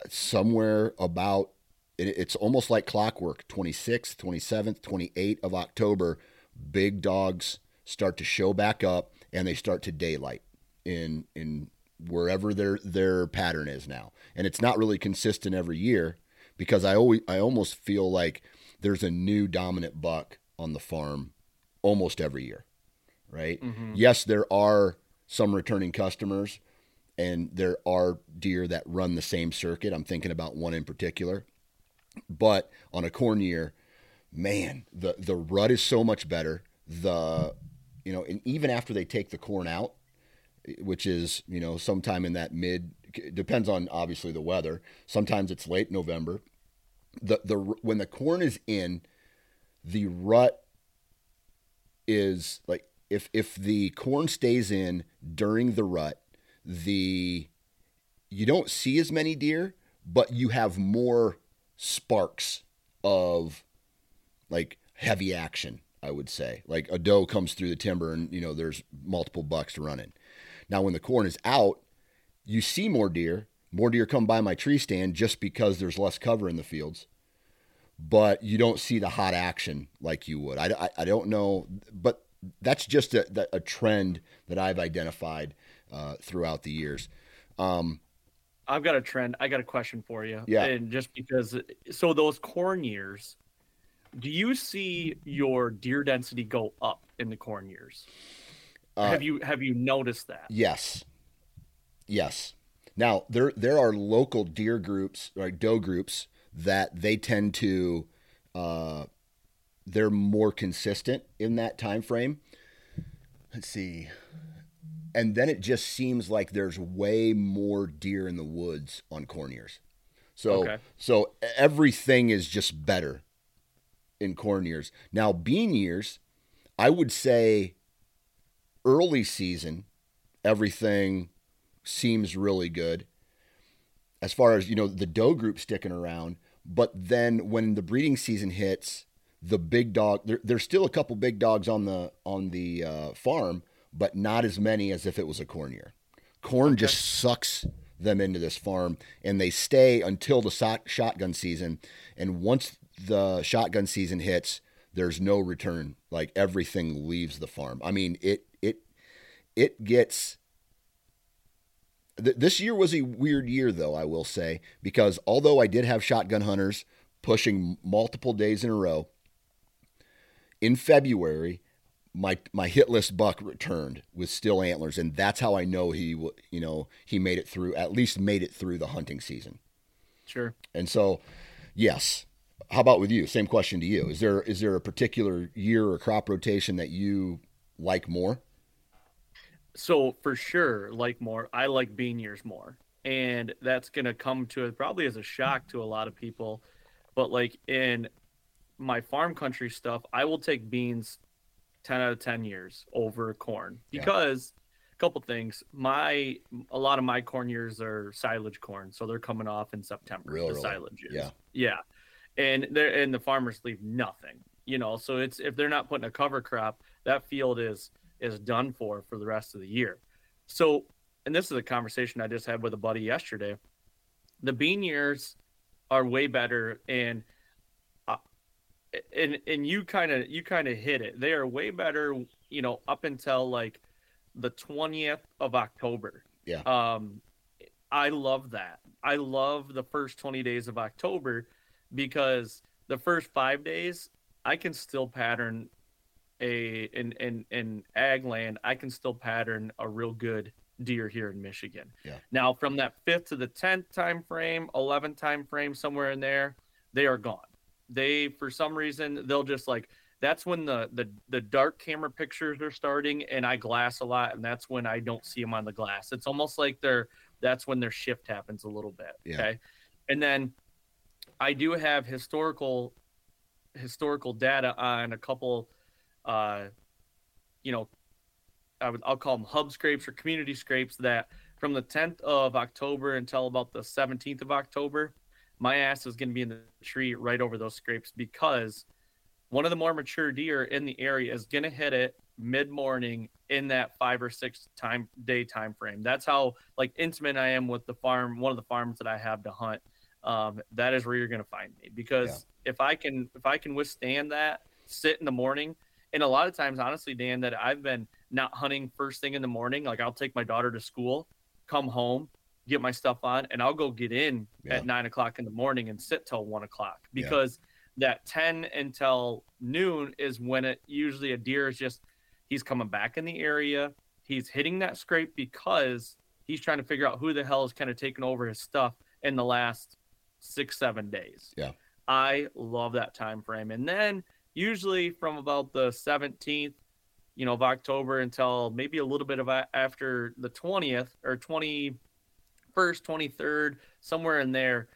B: somewhere about it's almost like clockwork 26th 27th 28th of october big dogs start to show back up and they start to daylight in in wherever their their pattern is now and it's not really consistent every year because i always i almost feel like there's a new dominant buck on the farm almost every year right mm-hmm. yes there are some returning customers and there are deer that run the same circuit. I'm thinking about one in particular. But on a corn year, man, the the rut is so much better. The you know, and even after they take the corn out, which is you know sometime in that mid depends on obviously the weather. Sometimes it's late November. The the when the corn is in, the rut is like if if the corn stays in during the rut, the you don't see as many deer, but you have more sparks of like heavy action, I would say. Like a doe comes through the timber and you know there's multiple bucks running. Now when the corn is out, you see more deer. More deer come by my tree stand just because there's less cover in the fields. But you don't see the hot action like you would. I, I, I don't know, but that's just a, a trend that I've identified uh, throughout the years. Um,
C: I've got a trend. I got a question for you.
B: Yeah.
C: And just because, so those corn years, do you see your deer density go up in the corn years? Uh, have you have you noticed that?
B: Yes. Yes. Now there there are local deer groups, or doe groups that they tend to, uh, they're more consistent in that time frame. Let's see and then it just seems like there's way more deer in the woods on corn ears. So okay. so everything is just better in corn ears. Now bean ears, I would say early season everything seems really good. As far as, you know, the doe group sticking around, but then when the breeding season hits, the big dog there, there's still a couple big dogs on the on the uh, farm but not as many as if it was a corn year. Corn okay. just sucks them into this farm, and they stay until the so- shotgun season. And once the shotgun season hits, there's no return. Like everything leaves the farm. I mean, it it it gets. This year was a weird year, though I will say, because although I did have shotgun hunters pushing multiple days in a row, in February my my hit list buck returned with still antlers, and that's how I know he you know he made it through at least made it through the hunting season.
C: Sure.
B: And so, yes. How about with you? Same question to you. Is there is there a particular year or crop rotation that you like more?
C: So for sure, like more. I like bean years more, and that's gonna come to it probably as a shock to a lot of people. But like in my farm country stuff, I will take beans 10 out of 10 years over corn because yeah. a couple things my a lot of my corn years are silage corn so they're coming off in september
B: Real
C: the silage years.
B: yeah
C: yeah and they're and the farmers leave nothing you know so it's if they're not putting a cover crop that field is is done for for the rest of the year so and this is a conversation i just had with a buddy yesterday the bean years are way better and and and you kind of you kind of hit it. They are way better, you know, up until like the 20th of October.
B: Yeah.
C: Um I love that. I love the first 20 days of October because the first 5 days I can still pattern a in in in ag land, I can still pattern a real good deer here in Michigan.
B: Yeah.
C: Now from that 5th to the 10th time frame, 11th time frame somewhere in there, they are gone they for some reason they'll just like that's when the the the dark camera pictures are starting and I glass a lot and that's when I don't see them on the glass. It's almost like they're that's when their shift happens a little bit.
B: Yeah.
C: Okay. And then I do have historical historical data on a couple uh you know I would I'll call them hub scrapes or community scrapes that from the 10th of October until about the 17th of October my ass is going to be in the tree right over those scrapes because one of the more mature deer in the area is going to hit it mid morning in that five or six time day time frame. That's how like intimate I am with the farm, one of the farms that I have to hunt. Um, that is where you're going to find me because yeah. if I can if I can withstand that, sit in the morning, and a lot of times, honestly, Dan, that I've been not hunting first thing in the morning. Like I'll take my daughter to school, come home, get my stuff on, and I'll go get in yeah. at nine o'clock in the morning and sit till one o'clock because yeah. that 10 until noon is when it usually a deer is just he's coming back in the area. He's hitting that scrape because he's trying to figure out who the hell is kind of taking over his stuff in the last six, seven days.
B: Yeah.
C: I love that time frame. And then usually from about the 17th you know, of October until maybe a little bit of a, after the 20th or 21st, 23rd, somewhere in there,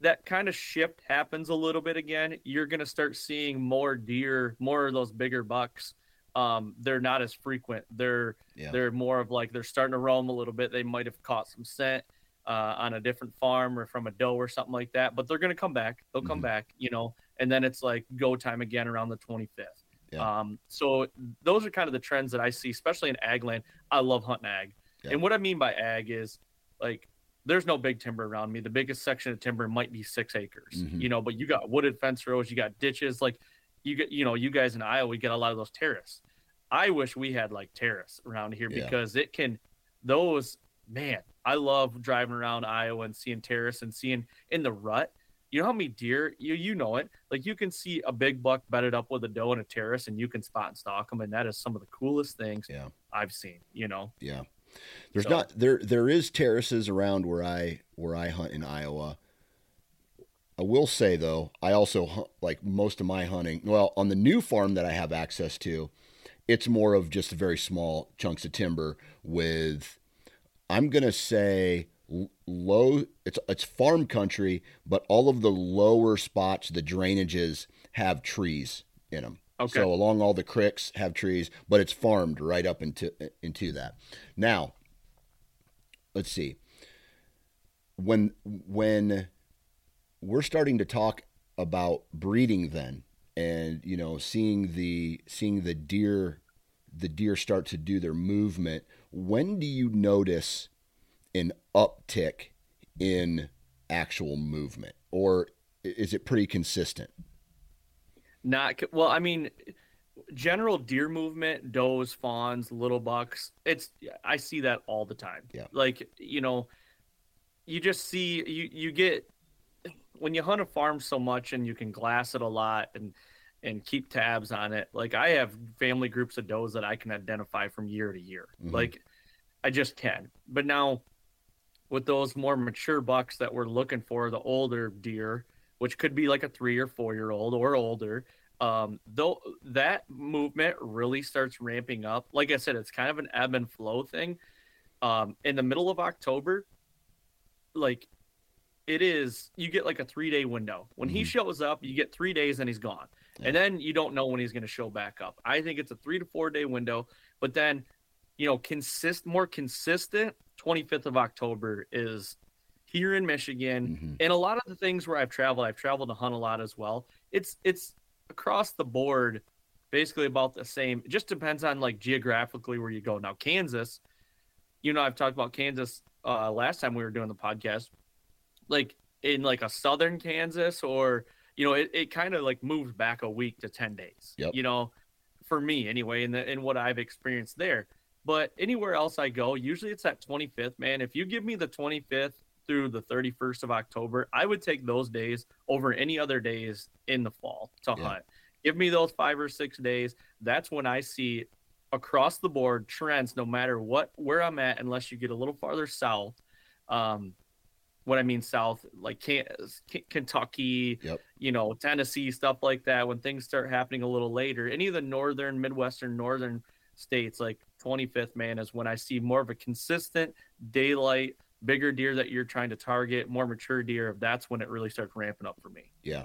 C: that kind of shift happens a little bit again. You're going to start seeing more deer, more of those bigger bucks. Um, they're not as frequent. They're yeah. they're more of like they're starting to roam a little bit. They might have caught some scent uh, on a different farm or from a doe or something like that, but they're going to come back. They'll come mm-hmm. back, you know, and then it's like go time again around the 25th. Yeah. Um, so those are kind of the trends that I see, especially in ag land. I love hunting ag. Yeah. And what I mean by ag is like there's no big timber around me. The biggest section of timber might be six acres, mm-hmm. you know, but you got wooded fence rows, you got ditches, like you get, you know, you guys in Iowa, we get a lot of those terrace. I wish we had like terrace around here yeah. because it can, those, man, I love driving around Iowa and seeing terrace and seeing in the rut you know how many deer you you know it. Like you can see a big buck bedded up with a doe in a terrace and you can spot and stalk them and that is some of the coolest things
B: yeah.
C: I've seen you know?
B: Yeah. There's so. not there there is terraces around where i where i hunt in iowa. I will say though i also hunt like most of my hunting well on the new farm that i have access to it's more of just very small chunks of timber with i'm gonna say low it's it's farm country but all of the lower spots the drainages have trees in them okay. so along all the creeks have trees but it's farmed right up into into that. Now let's see. When when we're starting to talk about breeding then and you know seeing the seeing the deer the deer start to do their movement when do you notice an uptick in actual movement, or is it pretty consistent?
C: Not well. I mean, general deer movement, does, fawns, little bucks. It's I see that all the time.
B: Yeah.
C: Like you know, you just see you you get when you hunt a farm so much and you can glass it a lot and and keep tabs on it. Like I have family groups of does that I can identify from year to year. Mm-hmm. Like I just can. But now with those more mature bucks that we're looking for, the older deer, which could be like a three or four year old or older. Um, though that movement really starts ramping up. Like I said, it's kind of an ebb and flow thing. Um, in the middle of October, like it is, you get like a three day window. When mm-hmm. he shows up, you get three days and he's gone. Yeah. And then you don't know when he's going to show back up. I think it's a three to four day window, but then, you know, consist more consistent 25th of October is here in Michigan. Mm-hmm. And a lot of the things where I've traveled, I've traveled to hunt a lot as well. It's it's across the board basically about the same. It just depends on like geographically where you go. Now Kansas, you know, I've talked about Kansas uh last time we were doing the podcast. Like in like a southern Kansas or you know, it, it kind of like moves back a week to 10 days.
B: Yep.
C: You know, for me anyway, in the in what I've experienced there. But anywhere else I go, usually it's that 25th, man. If you give me the 25th through the 31st of October, I would take those days over any other days in the fall to yeah. hunt. Give me those five or six days. That's when I see across the board trends, no matter what where I'm at, unless you get a little farther south. Um, what I mean south, like Kentucky,
B: yep.
C: you know, Tennessee, stuff like that. When things start happening a little later, any of the northern, midwestern, northern states, like 25th man is when I see more of a consistent daylight, bigger deer that you're trying to target, more mature deer. That's when it really starts ramping up for me.
B: Yeah.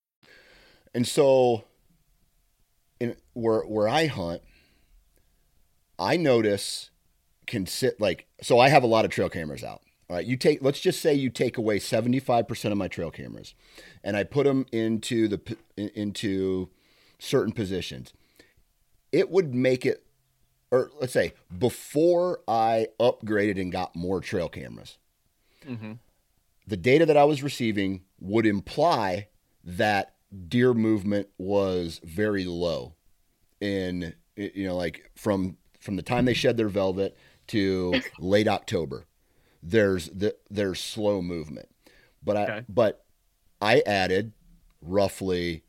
B: And so, in where where I hunt, I notice can sit like so. I have a lot of trail cameras out. All right, you take. Let's just say you take away seventy five percent of my trail cameras, and I put them into the into certain positions. It would make it, or let's say before I upgraded and got more trail cameras, mm-hmm. the data that I was receiving would imply that deer movement was very low in you know like from from the time they shed their velvet to late October. There's the there's slow movement. But I okay. but I added roughly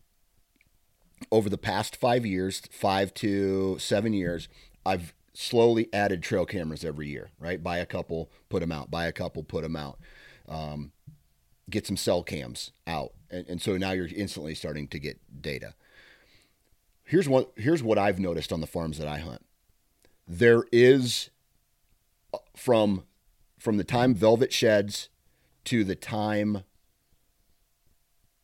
B: over the past 5 years, 5 to 7 years, I've slowly added trail cameras every year, right? Buy a couple, put them out. Buy a couple, put them out. Um, get some cell cams out and, and so now you're instantly starting to get data. Here's what here's what I've noticed on the farms that I hunt. There is uh, from from the time velvet sheds to the time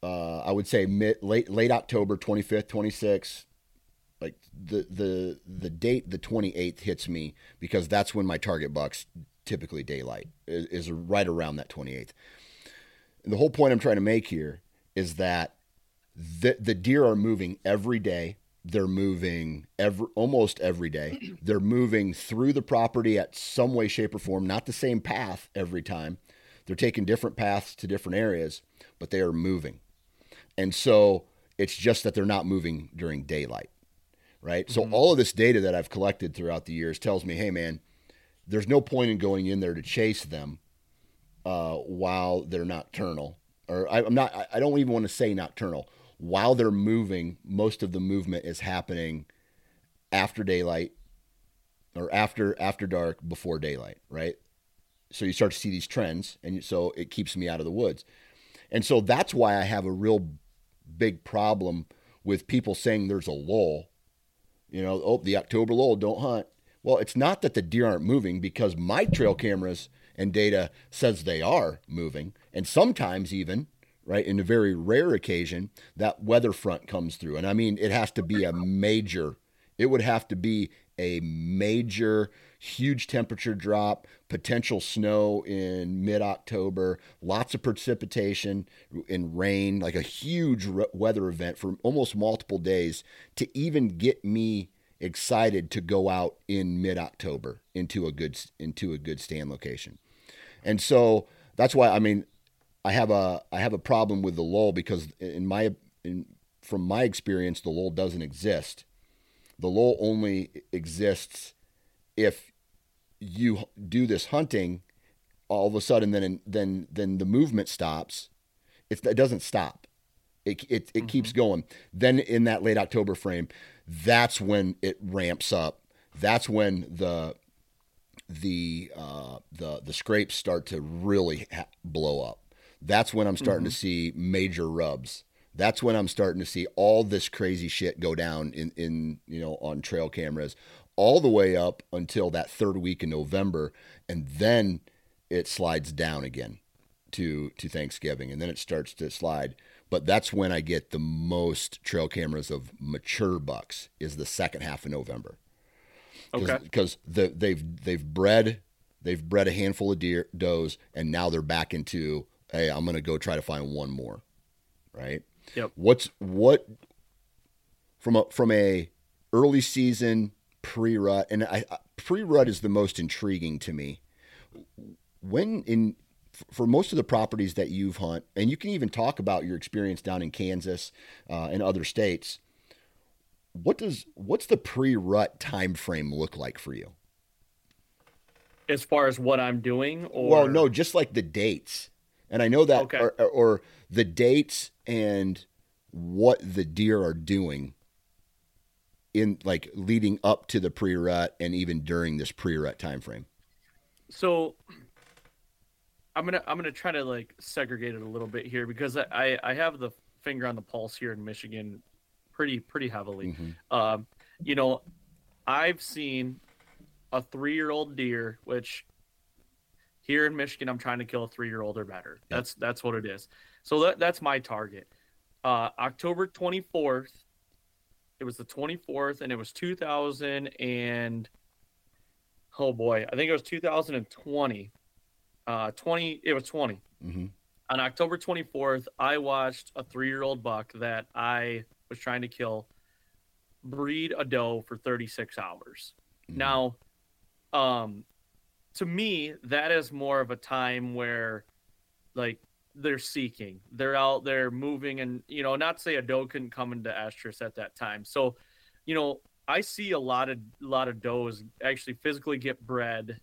B: uh, I would say mid late late October 25th 26th like the the the date the 28th hits me because that's when my target bucks typically daylight is, is right around that 28th. And the whole point I'm trying to make here is that the, the deer are moving every day. They're moving every almost every day. They're moving through the property at some way, shape, or form, not the same path every time. They're taking different paths to different areas, but they are moving. And so it's just that they're not moving during daylight, right? Mm-hmm. So all of this data that I've collected throughout the years tells me, hey, man, there's no point in going in there to chase them uh, while they're nocturnal or I, am not, I don't even want to say nocturnal. While they're moving, most of the movement is happening after daylight or after after dark, before daylight, right? So you start to see these trends, and so it keeps me out of the woods. And so that's why I have a real big problem with people saying there's a lull. You know, oh, the October lull, don't hunt. Well, it's not that the deer aren't moving because my trail cameras and data says they are moving. And sometimes, even, right, in a very rare occasion, that weather front comes through. And I mean, it has to be a major, it would have to be a major, huge temperature drop, potential snow in mid October, lots of precipitation and rain, like a huge weather event for almost multiple days to even get me excited to go out in mid October into a good into a good stand location. And so that's why I mean I have a I have a problem with the lull because in my in, from my experience the lull doesn't exist. The lull only exists if you do this hunting all of a sudden then then then the movement stops. It, it doesn't stop. It it, it mm-hmm. keeps going. Then in that late October frame, that's when it ramps up. That's when the the uh, the the scrapes start to really ha- blow up. That's when I'm starting mm-hmm. to see major rubs. That's when I'm starting to see all this crazy shit go down in in you know on trail cameras, all the way up until that third week in November, and then it slides down again to to Thanksgiving, and then it starts to slide. But that's when I get the most trail cameras of mature bucks is the second half of November. Cause, okay. Because the, they've they've bred they've bred a handful of deer does, and now they're back into hey, I'm gonna go try to find one more, right?
C: Yep.
B: What's what from a from a early season pre rut, and I pre rut is the most intriguing to me. When in for most of the properties that you've hunt, and you can even talk about your experience down in Kansas uh, and other states what does what's the pre-rut time frame look like for you?
C: As far as what I'm doing, or
B: well, no, just like the dates. And I know that, okay. or, or the dates and what the deer are doing in like leading up to the pre-rut and even during this pre-rut time frame.
C: So I'm gonna I'm gonna try to like segregate it a little bit here because I I have the finger on the pulse here in Michigan pretty pretty heavily.
B: Mm-hmm.
C: Um, you know, I've seen a three year old deer, which here in Michigan I'm trying to kill a three year old or better. That's that's what it is. So that that's my target. Uh, October 24th. It was the 24th, and it was 2000 and oh boy, I think it was 2020. Uh, 20. It was 20
B: Mm-hmm.
C: on October 24th, I watched a three year old buck that I was trying to kill breed a doe for 36 hours.
B: Mm-hmm.
C: Now, um, to me, that is more of a time where, like, they're seeking, they're out there moving, and you know, not say a doe couldn't come into estrus at that time. So, you know, I see a lot of a lot of does actually physically get bred,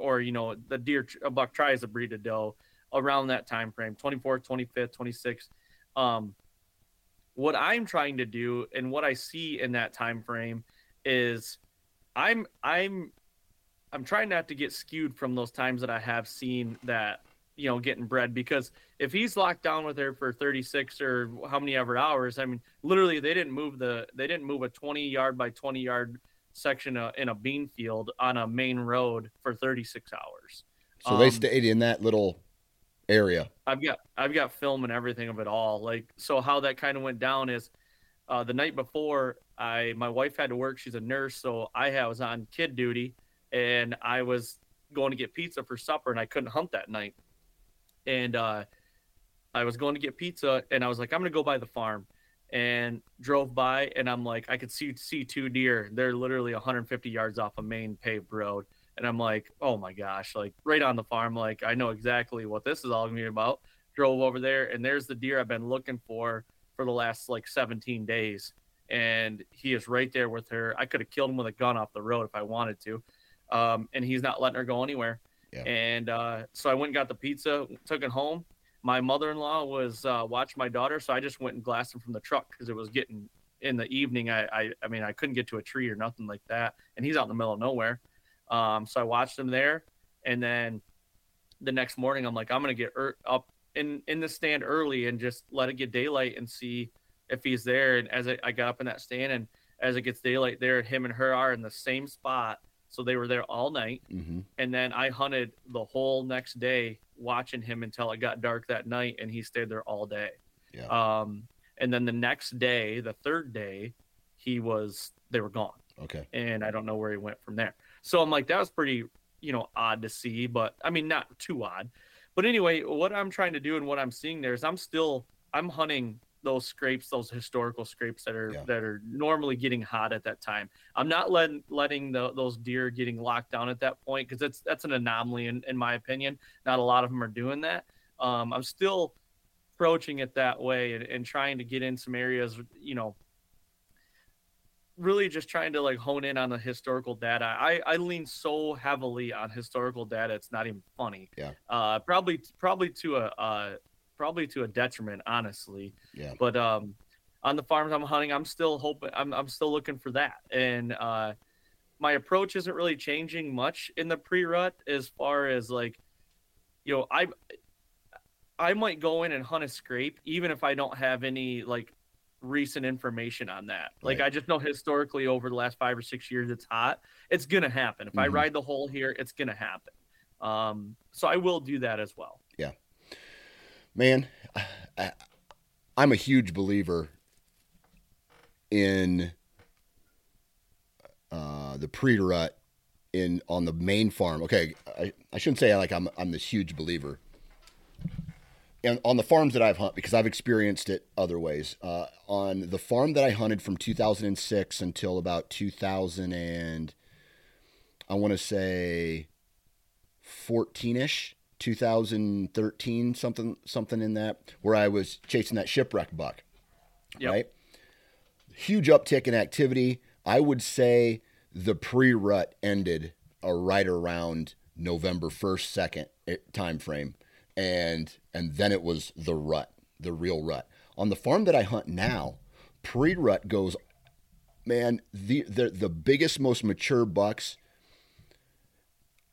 C: or you know, the deer a buck tries to breed a doe around that time frame 24th 25th 26th um what i'm trying to do and what i see in that time frame is i'm i'm i'm trying not to get skewed from those times that i have seen that you know getting bred because if he's locked down with her for 36 or how many ever hours i mean literally they didn't move the they didn't move a 20 yard by 20 yard section in a bean field on a main road for 36 hours.
B: So they
C: Um,
B: stayed in that little area.
C: I've got I've got film and everything of it all. Like so how that kind of went down is uh, the night before I my wife had to work. She's a nurse, so I was on kid duty, and I was going to get pizza for supper, and I couldn't hunt that night. And uh, I was going to get pizza, and I was like, I'm gonna go by the farm, and drove by, and I'm like, I could see see two deer. They're literally 150 yards off a main paved road, and I'm like, oh my gosh, like right on the farm. Like I know exactly what this is all gonna be about. Drove over there, and there's the deer I've been looking for for the last like 17 days, and he is right there with her. I could have killed him with a gun off the road if I wanted to, um, and he's not letting her go anywhere.
B: Yeah.
C: And uh, so I went and got the pizza, took it home. My mother-in-law was uh, watching my daughter, so I just went and glassed him from the truck because it was getting in the evening. I, I, I mean, I couldn't get to a tree or nothing like that, and he's out in the middle of nowhere. Um, so I watched him there, and then the next morning, I'm like, I'm gonna get er- up in in the stand early and just let it get daylight and see if he's there. And as I, I got up in that stand, and as it gets daylight, there, him and her are in the same spot. So they were there all night,
B: Mm-hmm.
C: and then I hunted the whole next day, watching him until it got dark that night, and he stayed there all day.
B: Yeah.
C: Um, and then the next day, the third day, he was they were gone
B: Okay.
C: and I don't know where he went from there. So I'm like, that was pretty, you know, odd to see, but I mean, not too odd. But anyway, what I'm trying to do and what I'm seeing there is I'm still I'm hunting those scrapes, those historical scrapes that are
B: Yeah.
C: that are normally getting hot at that time. I'm not letting letting the, those deer getting locked down at that point because that's that's an anomaly in, in my opinion. Not a lot of them are doing that. Um, I'm still approaching it that way and, and trying to get in some areas, you know, really just trying to like hone in on the historical data. I, I lean so heavily on historical data, it's not even funny.
B: Yeah.
C: Uh, probably probably to a uh, probably to a detriment, honestly.
B: Yeah.
C: But um, on the farms I'm hunting, I'm still hoping I'm I'm still looking for that, and uh, my approach isn't really changing much in the pre-rut as far as like, you know, I I might go in and hunt a scrape even if I don't have any like recent information on that. Like
B: Right.
C: I just know historically over the last five or six years it's hot. It's gonna happen. If I
B: Mhm.
C: ride the hole here, it's gonna happen. Um, so I will do that as well.
B: Yeah, man, I, I'm a huge believer in uh, the pre-rut in on the main farm. Okay, I, I shouldn't say like I'm I'm this huge believer. And on the farms that I've hunted, because I've experienced it other ways. Uh, on the farm that I hunted from 2006 until about 2000 and I want to say 14ish, 2013, something something in that, where I was chasing that shipwreck buck.
C: Yep.
B: Right. Huge uptick in activity. I would say the pre-rut ended uh, right around November 1st, 2nd time frame, and and then it was the rut, the real rut. On the farm that I hunt now, pre-rut goes, man, the the the biggest, most mature bucks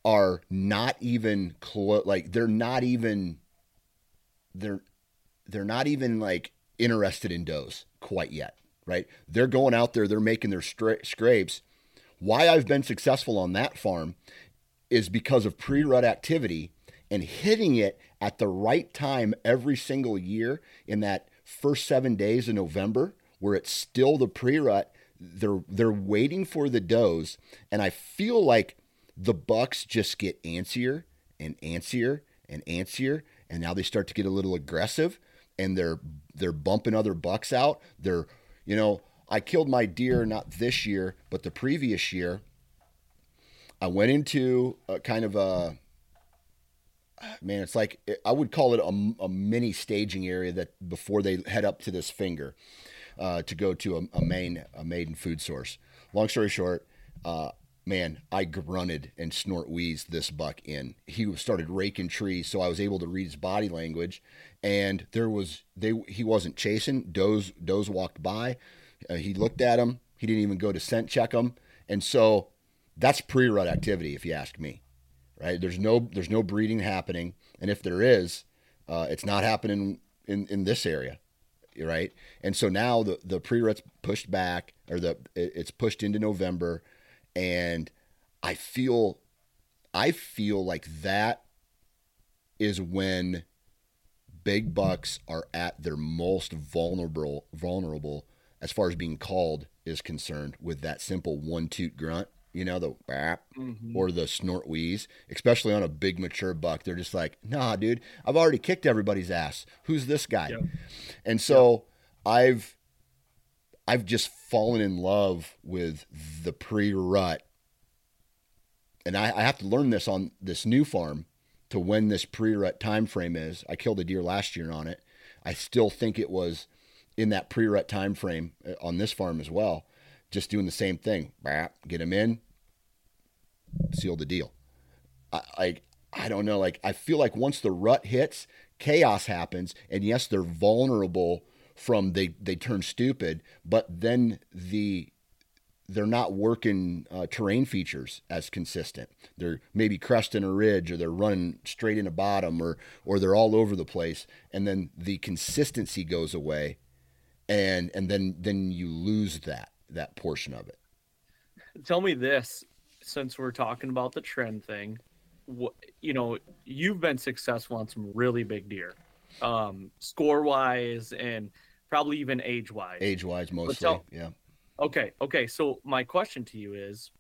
B: are not even close. Like they're not even they're they're not even like interested in does quite yet, right? They're going out there, they're making their stra- scrapes. Why I've been successful on that farm is because of pre-rut activity and hitting it at the right time every single year in that first 7 days of November where it's still the pre-rut they're they're waiting for the does and I feel like the bucks just get antsier and antsier and antsier and now they start to get a little aggressive and they're they're bumping other bucks out. They're you know i killed my deer not this year but the previous year i went into a kind of a man it's like i would call it a, a mini staging area that before they head up to this finger uh, to go to a, a main a maiden food source long story short uh, man, I grunted and snort wheezed this buck in. He started raking trees, so I was able to read his body language. And there was they he wasn't chasing. Does does walked by. Uh, he looked at him. He didn't even go to scent check him. And so that's pre-rut activity, if you ask me. Right? There's no there's no breeding happening, and if there is, uh, it's not happening in in this area right? And so now the the pre-rut's pushed back, or the it's pushed into November and I feel I feel like that is when big bucks are at their most vulnerable vulnerable as far as being called is concerned with that simple one toot grunt you know the mm-hmm. or the snort wheeze especially on a big mature buck they're just like nah dude i've already kicked everybody's ass who's this guy yep. and so yep. i've I've just fallen in love with the pre-rut, and I, I, have to learn this on this new farm to when this pre-rut time frame is. I killed a deer last year on it. I still think it was in that pre-rut time frame uh, on this farm as well. Just doing the same thing. Get them in, seal the deal. I, I I don't know. Like I feel like once the rut hits, chaos happens, and yes, they're vulnerable from they they turn stupid, but then the they're not working uh, terrain features as consistent. They're maybe cresting a ridge, or they're running straight in a bottom, or or they're all over the place, and then the consistency goes away, and and then then you lose that that portion of it.
C: Tell me this, since we're talking about the trend thing, what, you know, you've been successful on some really big deer um, score wise and probably even age wise.
B: Age wise, mostly. Tell, yeah.
C: Okay. Okay. So my question to you is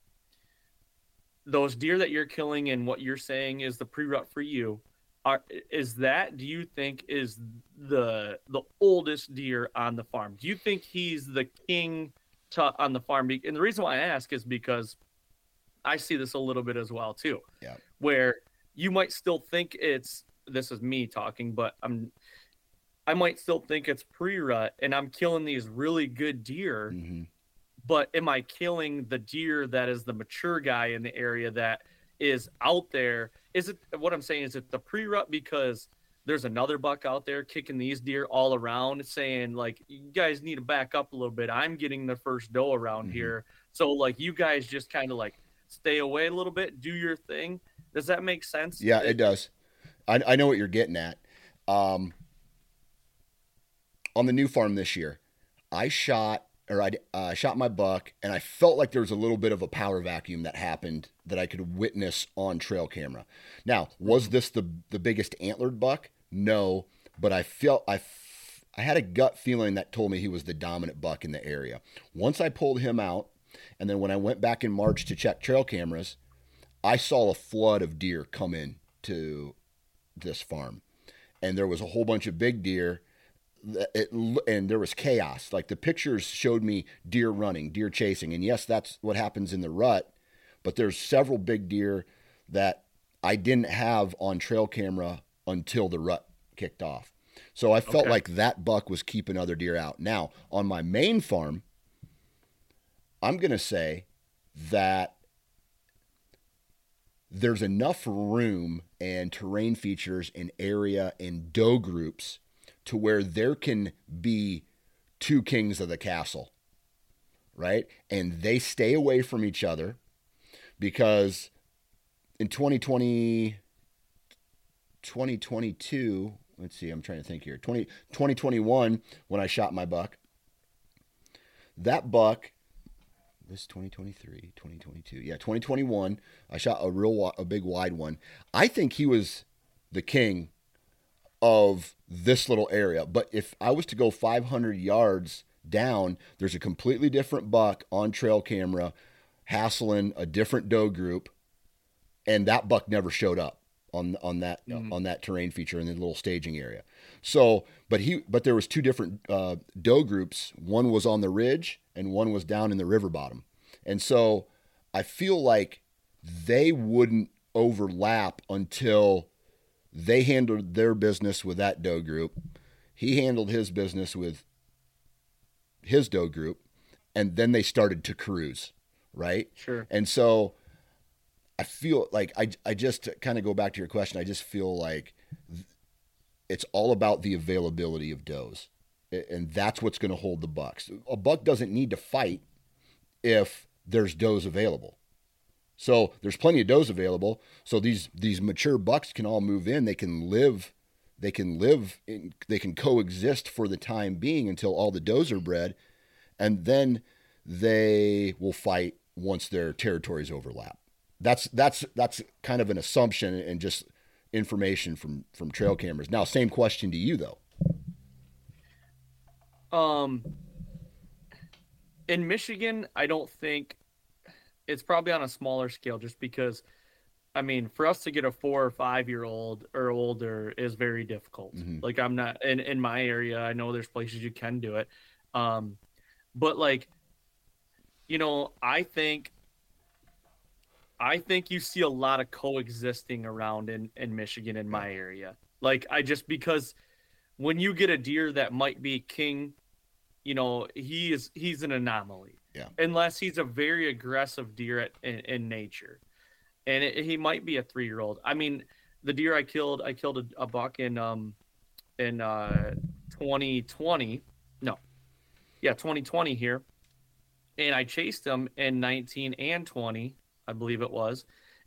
C: those deer that you're killing and what you're saying is the pre-rut for you are is that do you think is the the oldest deer on the farm do you think he's the king to, on the farm and the reason why i ask is because i see this a little bit as well too
B: yeah
C: where you might still think it's this is me talking, but I'm I might still think it's pre-rut and I'm killing these really good deer. Mm-hmm. But am I killing the deer that is the mature guy in the area that is out there? Is it what I'm saying? Is it the pre-rut because there's another buck out there kicking these deer all around, saying like, "You guys need to back up a little bit. I'm getting the first doe around mm-hmm. here." So like, you guys just kind of like stay away a little bit, do your thing. Does that make sense?
B: Yeah, it does. I, I know what you're getting at. Um, on the new farm this year, I shot or I uh, shot my buck, and I felt like there was a little bit of a power vacuum that happened that I could witness on trail camera. Now, was this the the biggest antlered buck? No, but I felt I I had a gut feeling that told me he was the dominant buck in the area. Once I pulled him out, and then when I went back in March to check trail cameras, I saw a flood of deer come in to this farm, and there was a whole bunch of big deer. It, and there was chaos. Like the pictures showed me deer running, deer chasing, and yes, that's what happens in the rut. But there's several big deer that I didn't have on trail camera until the rut kicked off. So I felt okay. like that buck was keeping other deer out. Now, on my main farm, I'm going to say that there's enough room and terrain features and area and doe groups to where there can be two kings of the castle, right? And they stay away from each other because in 2020, 2022, let's see, I'm trying to think here, 20, 2021, when I shot my buck, that buck this 2023 2022 yeah 2021 i shot a real a big wide one. I think he was the king of this little area but if i was to go 500 yards down there's a completely different buck on trail camera hassling a different doe group and that buck never showed up on on that mm-hmm. on that terrain feature in the little staging area so but he but there was two different uh, doe groups one was on the ridge and one was down in the river bottom. And so I feel like they wouldn't overlap until they handled their business with that doe group. He handled his business with his doe group, and then they started to cruise, right?
C: Sure.
B: And so I feel like I, I just kind of go back to your question. I just feel like it's all about the availability of does and that's what's going to hold the bucks. A buck doesn't need to fight if there's does available. So there's plenty of does available. So these these mature bucks can all move in. They can live. They can live. In, they can coexist for the time being until all the does are bred, and then they will fight once their territories overlap. That's that's that's kind of an assumption and just information from from trail cameras. Now, same question to you though.
C: Um, in Michigan, I don't think it's probably on a smaller scale, just because. I mean, for us to get a four or five year old or older is very difficult. Mm-hmm. Like I'm not in in my area. I know there's places you can do it, um, but like, you know, I think I think you see a lot of coexisting around in in Michigan in my area. Like I just because when you get a deer that might be king you know, he is he's an anomaly.
B: Yeah.
C: Unless he's a very aggressive deer at, in, in nature, and it, he might be a three year old. I mean, the deer I killed, I killed a, a buck in um in uh 2020. No, yeah, 2020 here, and I chased him in 19 and 20, I believe it was.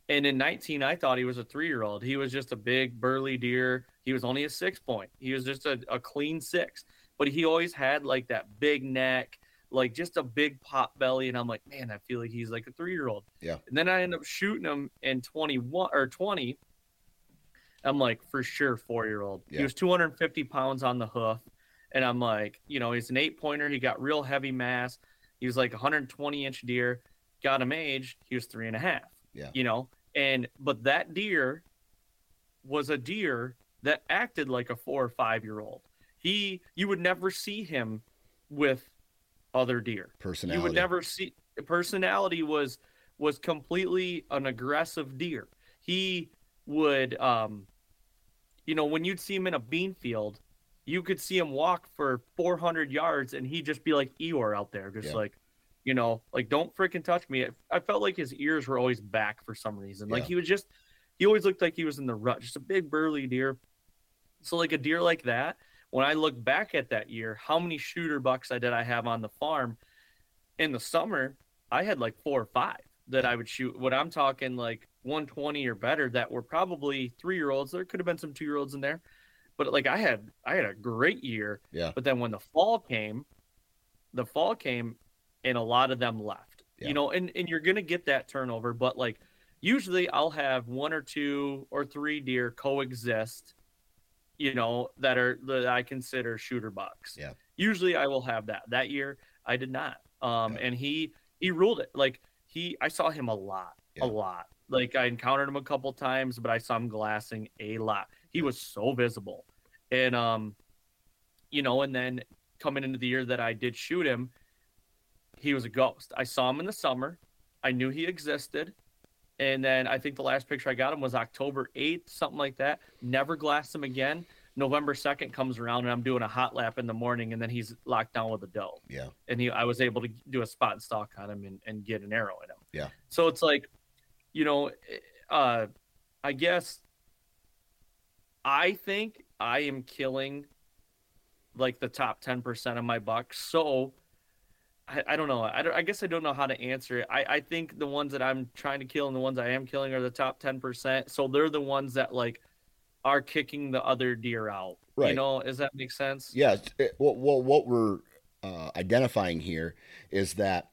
C: And in 19, I thought he was a three year old. He was just a big burly deer. He was only a six point. He was just a, a clean six but he always had like that big neck, like just a big pop belly. And I'm like, man, I feel like he's like a three year old.
B: Yeah.
C: And then I end up shooting him in 21 or 20. I'm like, for sure, four year old. Yeah. He was 250 pounds on the hoof. And I'm like, you know, he's an eight pointer. He got real heavy mass. He was like 120 inch deer. Got him aged. He was three and a half.
B: Yeah.
C: You know, and but that deer was a deer that acted like a four or five year old. He you would never see him with other deer.
B: Personality.
C: You would never see personality was was completely an aggressive deer. He would um you know, when you'd see him in a bean field, you could see him walk for 400 yards and he'd just be like Eeyore out there, just yeah. like, you know, like, don't freaking touch me. I felt like his ears were always back for some reason. Like, he was just, he always looked like he was in the rut, just a big burly deer. So, like, a deer like that, when I look back at that year, how many shooter bucks I did I have on the farm in the summer? I had like four or five that I would shoot. What I'm talking like 120 or better that were probably three year olds. There could have been some two year olds in there, but like I had I had a great year.
B: Yeah.
C: But then when the fall came, the fall came, and a lot of them left. Yeah. You know, and and you're gonna get that turnover, but like usually I'll have one or two or three deer coexist you know, that are that I consider shooter bucks.
B: Yeah.
C: Usually I will have that. That year I did not. Um yeah. and he he ruled it. Like he I saw him a lot. Yeah. A lot. Like I encountered him a couple times, but I saw him glassing a lot. He was so visible. And um you know, and then coming into the year that I did shoot him, he was a ghost. I saw him in the summer. I knew he existed. And then I think the last picture I got him was October 8th, something like that. Never glassed him again. November 2nd comes around and I'm doing a hot lap in the morning and then he's locked down with a doe.
B: Yeah.
C: And he I was able to do a spot and stalk on him and, and get an arrow in him.
B: Yeah.
C: So it's like, you know, uh I guess I think I am killing like the top 10% of my bucks. So I, I don't know. I, don't, I guess I don't know how to answer it. I, I think the ones that I'm trying to kill and the ones I am killing are the top 10%. So they're the ones that like are kicking the other deer out.
B: Right.
C: You know, does that make sense?
B: Yeah. Well, well, what we're uh, identifying here is that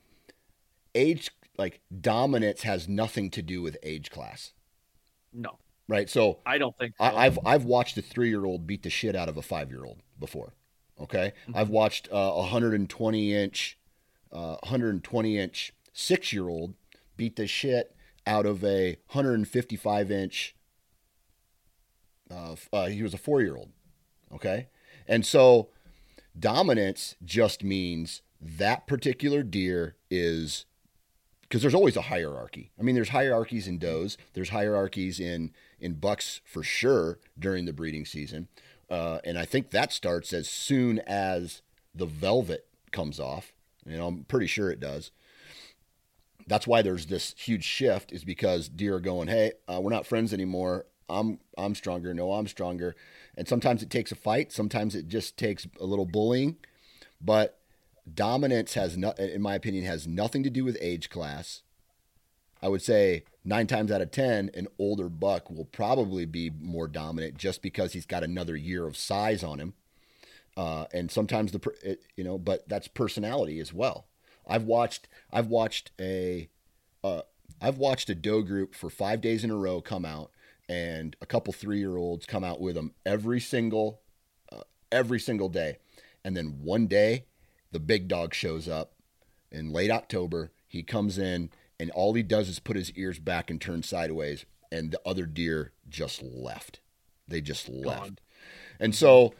B: age, like dominance, has nothing to do with age class.
C: No.
B: Right. So
C: I don't think so.
B: I, have I've watched a three year old beat the shit out of a five year old before. Okay. Mm-hmm. I've watched uh, a 120 inch, uh, 120 inch six year old beat the shit out of a 155 inch. Uh, uh, he was a four year old. Okay. And so dominance just means that particular deer is because there's always a hierarchy. I mean, there's hierarchies in does, there's hierarchies in in bucks for sure during the breeding season, uh, and I think that starts as soon as the velvet comes off. You know, I'm pretty sure it does. That's why there's this huge shift, is because deer are going, "Hey, uh, we're not friends anymore. I'm I'm stronger. No, I'm stronger." And sometimes it takes a fight. Sometimes it just takes a little bullying, but dominance has not, in my opinion, has nothing to do with age class. I would say nine times out of ten, an older buck will probably be more dominant just because he's got another year of size on him. Uh, and sometimes the it, you know, but that's personality as well. I've watched I've watched a uh, I've watched a doe group for five days in a row come out, and a couple three year olds come out with them every single uh, every single day, and then one day the big dog shows up in late October. He comes in and all he does is put his ears back and turn sideways, and the other deer just left. They just left. And so,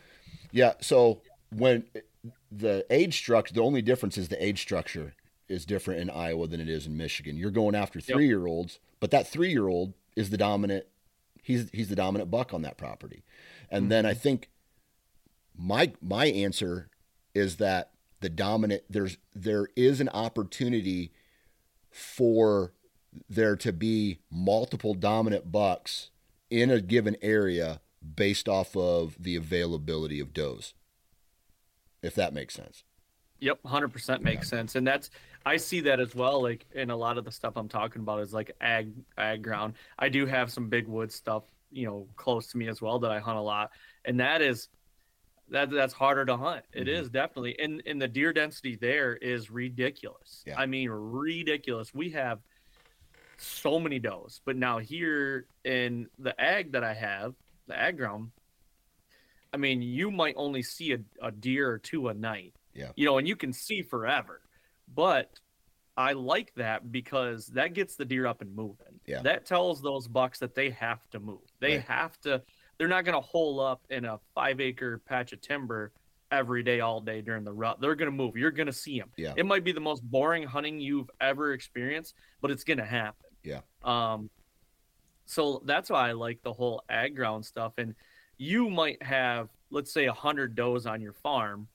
B: yeah, so when the age structure, the only difference is the age structure is different in Iowa than it is in Michigan. You're going after three year olds, but that three year old is the dominant. He's he's the dominant buck on that property, and mm-hmm. then I think my my answer is that the dominant there's there is an opportunity for there to be multiple dominant bucks in a given area based off of the availability of does if that makes sense
C: yep 100% makes yeah. sense and that's i see that as well like in a lot of the stuff i'm talking about is like ag ag ground i do have some big wood stuff you know close to me as well that i hunt a lot and that is that that's harder to hunt. It mm-hmm. is definitely, and and the deer density there is ridiculous. Yeah. I mean, ridiculous. We have so many does, but now here in the ag that I have, the ag ground, I mean, you might only see a, a deer or two a night.
B: Yeah.
C: You know, and you can see forever, but I like that because that gets the deer up and moving.
B: Yeah.
C: That tells those bucks that they have to move. They right. have to they're not going to hole up in a five acre patch of timber every day, all day during the rut. They're going to move. You're going to see them.
B: Yeah.
C: It might be the most boring hunting you've ever experienced, but it's going to happen.
B: Yeah.
C: Um, so that's why I like the whole ag ground stuff. And you might have, let's say, a hundred does on your farm.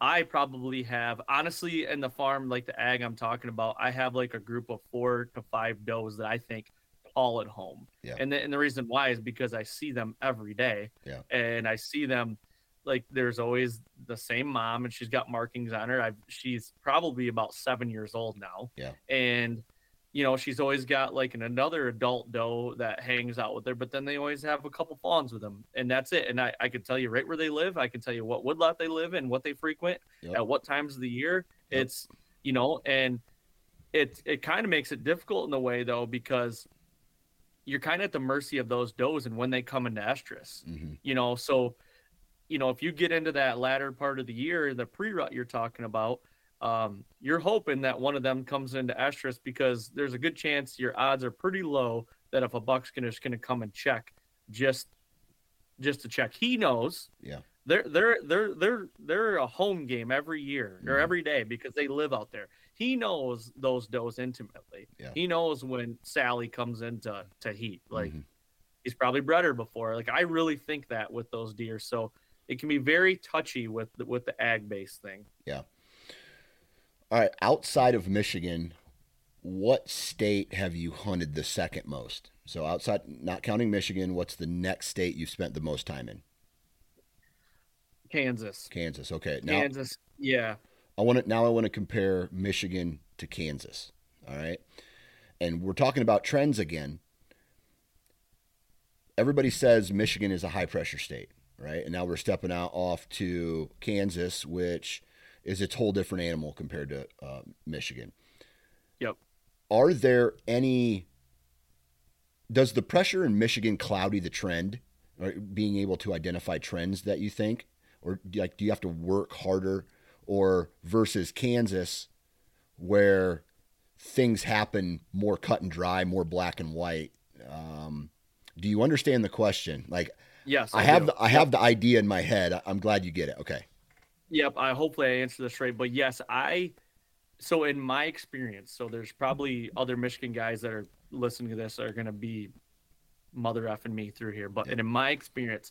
C: I probably have, honestly, in the farm, like the ag I'm talking about, I have like a group of four to five does that I think all at home.
B: Yeah.
C: And the, and the reason why is because I see them every day.
B: Yeah.
C: And I see them like there's always the same mom and she's got markings on her. I've she's probably about seven years old now.
B: Yeah.
C: And you know, she's always got like an, another adult doe that hangs out with her, but then they always have a couple fawns with them, and that's it. And I, I can tell you right where they live. I can tell you what woodlot they live in, what they frequent, yep. at what times of the year. Yep. It's you know, and it it kind of makes it difficult in a way though because you're kind of at the mercy of those does and when they come into estrus. Mm-hmm. You know, so you know if you get into that latter part of the year, the pre-rut you're talking about, um, you're hoping that one of them comes into estrus because there's a good chance your odds are pretty low that if a buck's gonna just gonna come and check just just to check. He knows.
B: Yeah.
C: They're they're they're they're they're a home game every year or mm-hmm. every day because they live out there he knows those does intimately.
B: Yeah.
C: He knows when Sally comes into to heat. Like
B: mm-hmm.
C: he's probably bred her before. Like I really think that with those deer. So it can be very touchy with the, with the ag base thing.
B: Yeah. All right. Outside of Michigan, what state have you hunted the second most? So outside, not counting Michigan, what's the next state you've spent the most time in?
C: Kansas.
B: Kansas. Okay. Now
C: Kansas. Yeah.
B: I want to now I want to compare Michigan to Kansas. All right. And we're talking about trends again. Everybody says Michigan is a high pressure state, right? And now we're stepping out off to Kansas, which is its whole different animal compared to uh, Michigan.
C: Yep.
B: Are there any? Does the pressure in Michigan cloudy the trend, or being able to identify trends that you think, or do, like do you have to work harder, or versus Kansas, where things happen more cut and dry, more black and white? Um, do you understand the question? Like,
C: Yes.
B: I have
C: do.
B: the I have the idea in my head. I'm glad you get it. Okay.
C: Yep. I hopefully I answered this right, but yes, I. So in my experience, so there's probably other Michigan guys that are listening to this are going to be mother effing me through here, but in my experience,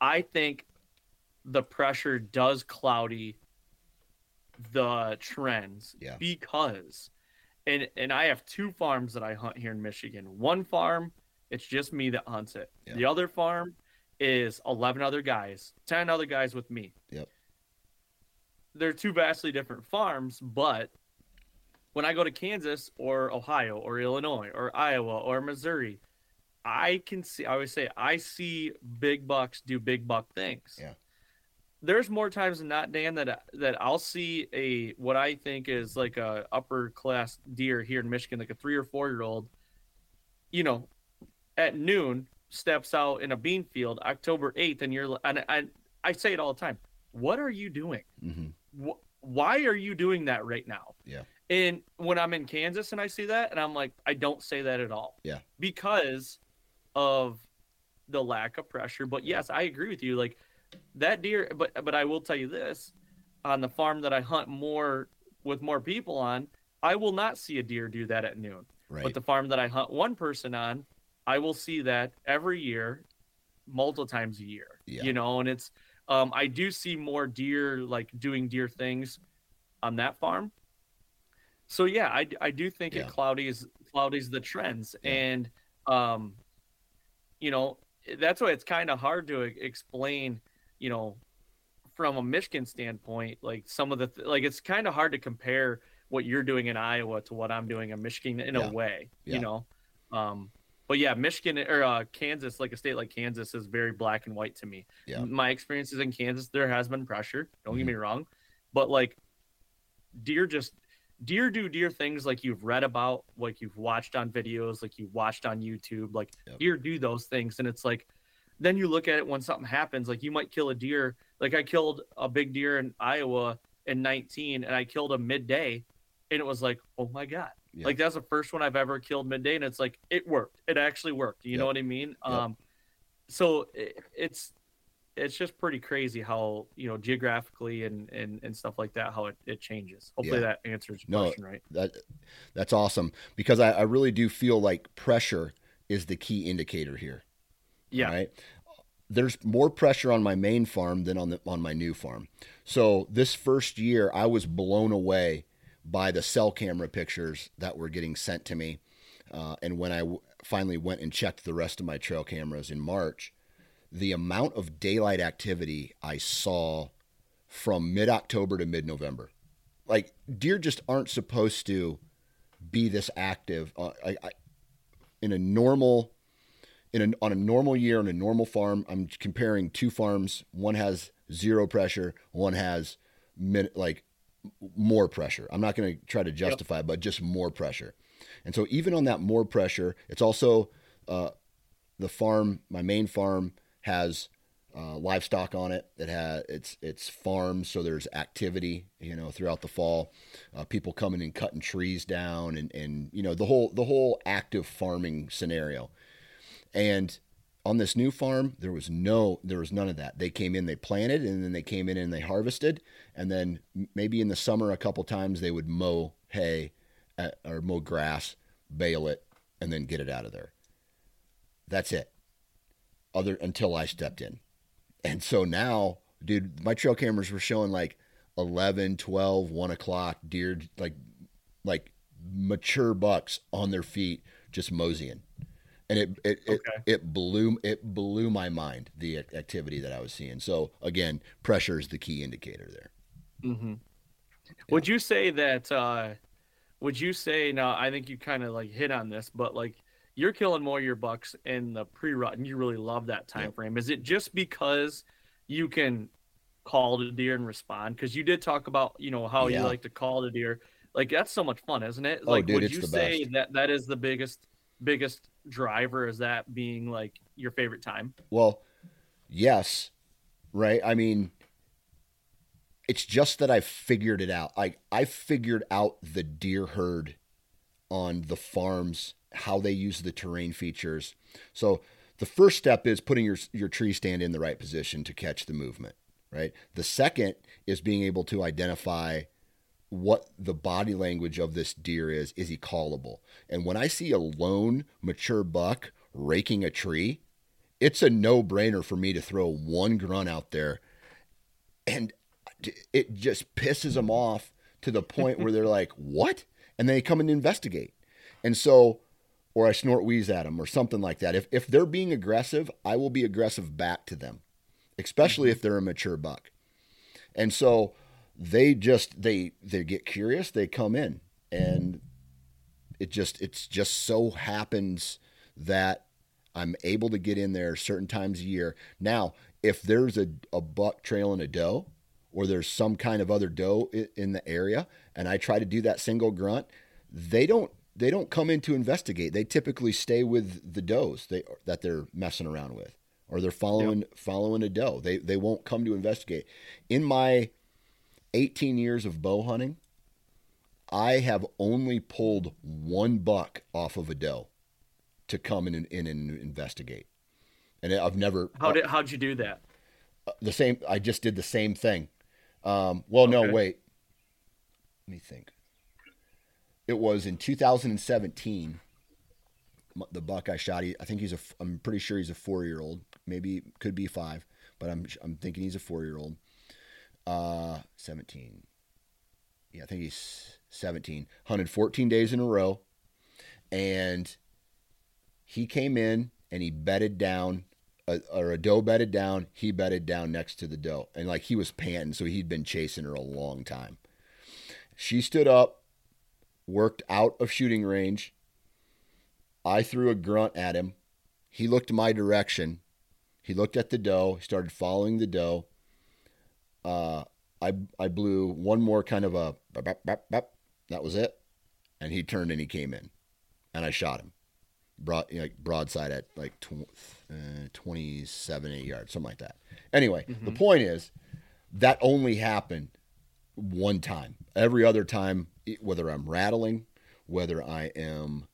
C: I think the pressure does cloudy the trends
B: Yeah.
C: because and and I have two farms that I hunt here in Michigan. One farm, it's just me that hunts it.
B: Yeah.
C: The other farm is 11 other guys, 10 other guys with me.
B: Yep.
C: They're two vastly different farms, but when I go to Kansas or Ohio or Illinois or Iowa or Missouri, I can see I always say I see big bucks do big buck things.
B: Yeah.
C: There's more times than not, Dan, that that I'll see a what I think is like a upper class deer here in Michigan, like a three or four year old, you know, at noon steps out in a bean field October 8th, and you're and I I say it all the time. What are you doing?
B: hmm
C: Wh- why are you doing that right now?
B: Yeah.
C: And when I'm in Kansas and I see that, and I'm like, I don't say that at all.
B: Yeah.
C: Because of the lack of pressure. But yes, I agree with you. Like that deer, but but I will tell you this: on the farm that I hunt more with more people on, I will not see a deer do that at noon.
B: Right.
C: But the farm that I hunt one person on, I will see that every year, multiple times a year.
B: Yeah.
C: You know, and it's um I do see more deer like doing deer things on that farm. So yeah, I, I do think
B: Yeah.
C: it cloudies cloudies the trends
B: Yeah.
C: and um you know that's why it's kind of hard to explain you know from a Michigan standpoint like some of the th- like it's kind of hard to compare what you're doing in Iowa to what I'm doing in Michigan in
B: Yeah.
C: a way you know um but yeah Michigan or uh, Kansas like a state like Kansas is very black and white to me
B: Yeah. Mm-hmm.
C: my experiences in Kansas there has been pressure don't get me wrong but like deer just deer do deer things like you've read about like you've watched on videos like you've watched on youtube like
B: Yep.
C: deer do those things and it's like then you look at it when something happens like you might kill a deer like i killed a big deer in iowa in 19 and i killed him midday and it was like oh my god
B: Yeah.
C: like that's the first one i've ever killed midday and it's like it worked it actually worked you
B: Yep.
C: know what i mean
B: Yep.
C: um so it, it's it's just pretty crazy how you know geographically and and, and stuff like that how it, it changes hopefully
B: Yeah.
C: that answers your
B: No,
C: question right
B: that that's awesome because I, I really do feel like pressure is the key indicator here.
C: yeah
B: Right. There's more pressure on my main farm than on the on my new farm. So this first year, I was blown away by the cell camera pictures that were getting sent to me. Uh, and when I w- finally went and checked the rest of my trail cameras in March, the amount of daylight activity I saw from mid October to mid November. Like deer just aren't supposed to be this active. Uh, I, I, in a normal, in a, on a normal year on a normal farm, I'm comparing two farms. One has zero pressure. One has min, like more pressure. I'm not going to try to justify, it, but just more pressure. And so even on that more pressure, it's also uh, the farm. My main farm has uh, livestock on it. It has it's it's farms, so there's activity, you know, throughout the fall. Uh, people coming and cutting trees down, and and you know the whole the whole active farming scenario. And on this new farm, there was no there was none of that. They came in, they planted, and then they came in and they harvested, and then maybe in the summer a couple times they would mow hay uh, or mow grass, bale it, and then get it out of there. That's it. Other until I stepped in. And so now, dude, my trail cameras were showing like 11, 12, 1 o'clock deer, like, like mature bucks on their feet, just moseying. And it it, it,
C: Okay.
B: it blew it blew my mind the activity that I was seeing. So again, pressure is the key indicator there.
C: hmm Would you say that? uh Would you say now? I think you kind of like hit on this, but like you're killing more of your bucks in the pre-rut, and you really love that time
B: Yep.
C: frame. Is it just because you can call the deer and respond? Because you did talk about you know how
B: Yeah.
C: you like to call the deer. Like that's so much fun, isn't it?
B: Oh,
C: Like,
B: dude,
C: would you say
B: best.
C: that that is the biggest biggest driver? Is that being like your favorite time?
B: Well, yes, right. I mean, it's just that I've figured it out. Like I figured out the deer herd on the farms, how they use the terrain features. So the first step is putting your your tree stand in the right position to catch the movement, right? The second is being able to identify what the body language of this deer is. Is he callable? And when I see a lone mature buck raking a tree, it's a no-brainer for me to throw one grunt out there and it just pisses them off to the point where they're like, "What?" and they come and investigate. And so or I snort wheeze at them or something like that. If if they're being aggressive, I will be aggressive back to them, especially mm-hmm. if they're a mature buck. And so they just they they get curious, they come in and it just it's just so happens that I'm able to get in there certain times a year. Now, if there's a, a buck trailing a doe or there's some kind of other doe in the area and I try to do that single grunt, they don't they don't come in to investigate. They typically stay with the does they that they're messing around with or they're following following a doe. They they won't come to investigate. In my 18 years of bow hunting, I have only pulled one buck off of a doe to come in and, in and investigate. And I've never
C: How did how'd you do that?
B: the same. I just did the same thing. Um, well, no, wait. Let me think. It was in 2017. The buck I shot. He, I think he's a. I'm pretty sure he's a four year old. Maybe could be five, but I'm I'm thinking he's a four year old. Uh, 17. Yeah, I think he's 17. Hunted 14 days in a row, and he came in and he bedded down a, or a doe bedded down. He bedded down next to the doe. And like he was panting so he'd been chasing her a long time. She stood up worked out of shooting range. I threw a grunt at him. He looked my direction. He looked at the doe. Started following the doe uh, I, I blew one more kind of a bap, bap, bap, bap. that was it. And he turned and he came in. And i shot him. Broad like broadside at like tw- uh, 27 8 yards something like that. Anyway the point is that only happened one time. Every other time whether i'm rattling whether i am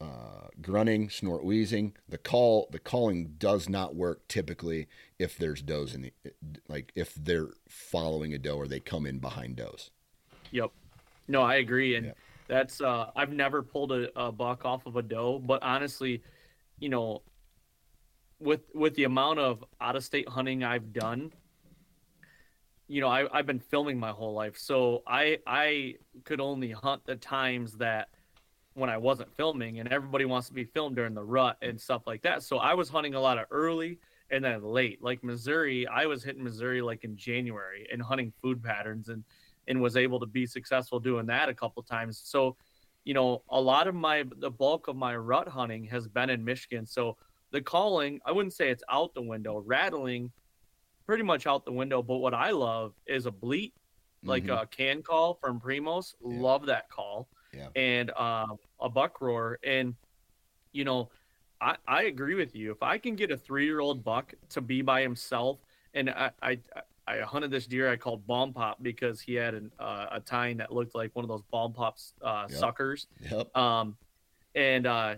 B: uh, grunting snort wheezing the call the calling does not work typically if there's does in the like if they're following a doe or they come in behind does
C: Yep. No, I agree, and
B: Yeah.
C: that's uh, I've never pulled a, a buck off of a doe, but honestly, you know, with with the amount of out of state hunting I've done, you know, I, I've been filming my whole life, so I I could only hunt the times that when I wasn't filming, and everybody wants to be filmed during the rut and stuff like that. So I was hunting a lot of early and then late, like Missouri. I was hitting Missouri like in January and hunting food patterns and and was able to be successful doing that a couple times. So, you know, a lot of my the bulk of my rut hunting has been in Michigan. So the calling, I wouldn't say it's out the window. Rattling, pretty much out the window. But what I love is a bleat, like
B: Mhm.
C: a can call from Primos.
B: Yeah.
C: Love that call.
B: Yeah.
C: And um, a buck roar. And you know, I, I agree with you. If I can get a three year old buck to be by himself, and I, I I hunted this deer I called bomb pop because he had an, uh, a tine that looked like one of those bomb pops uh,
B: Yep.
C: suckers.
B: yep
C: Um, and uh,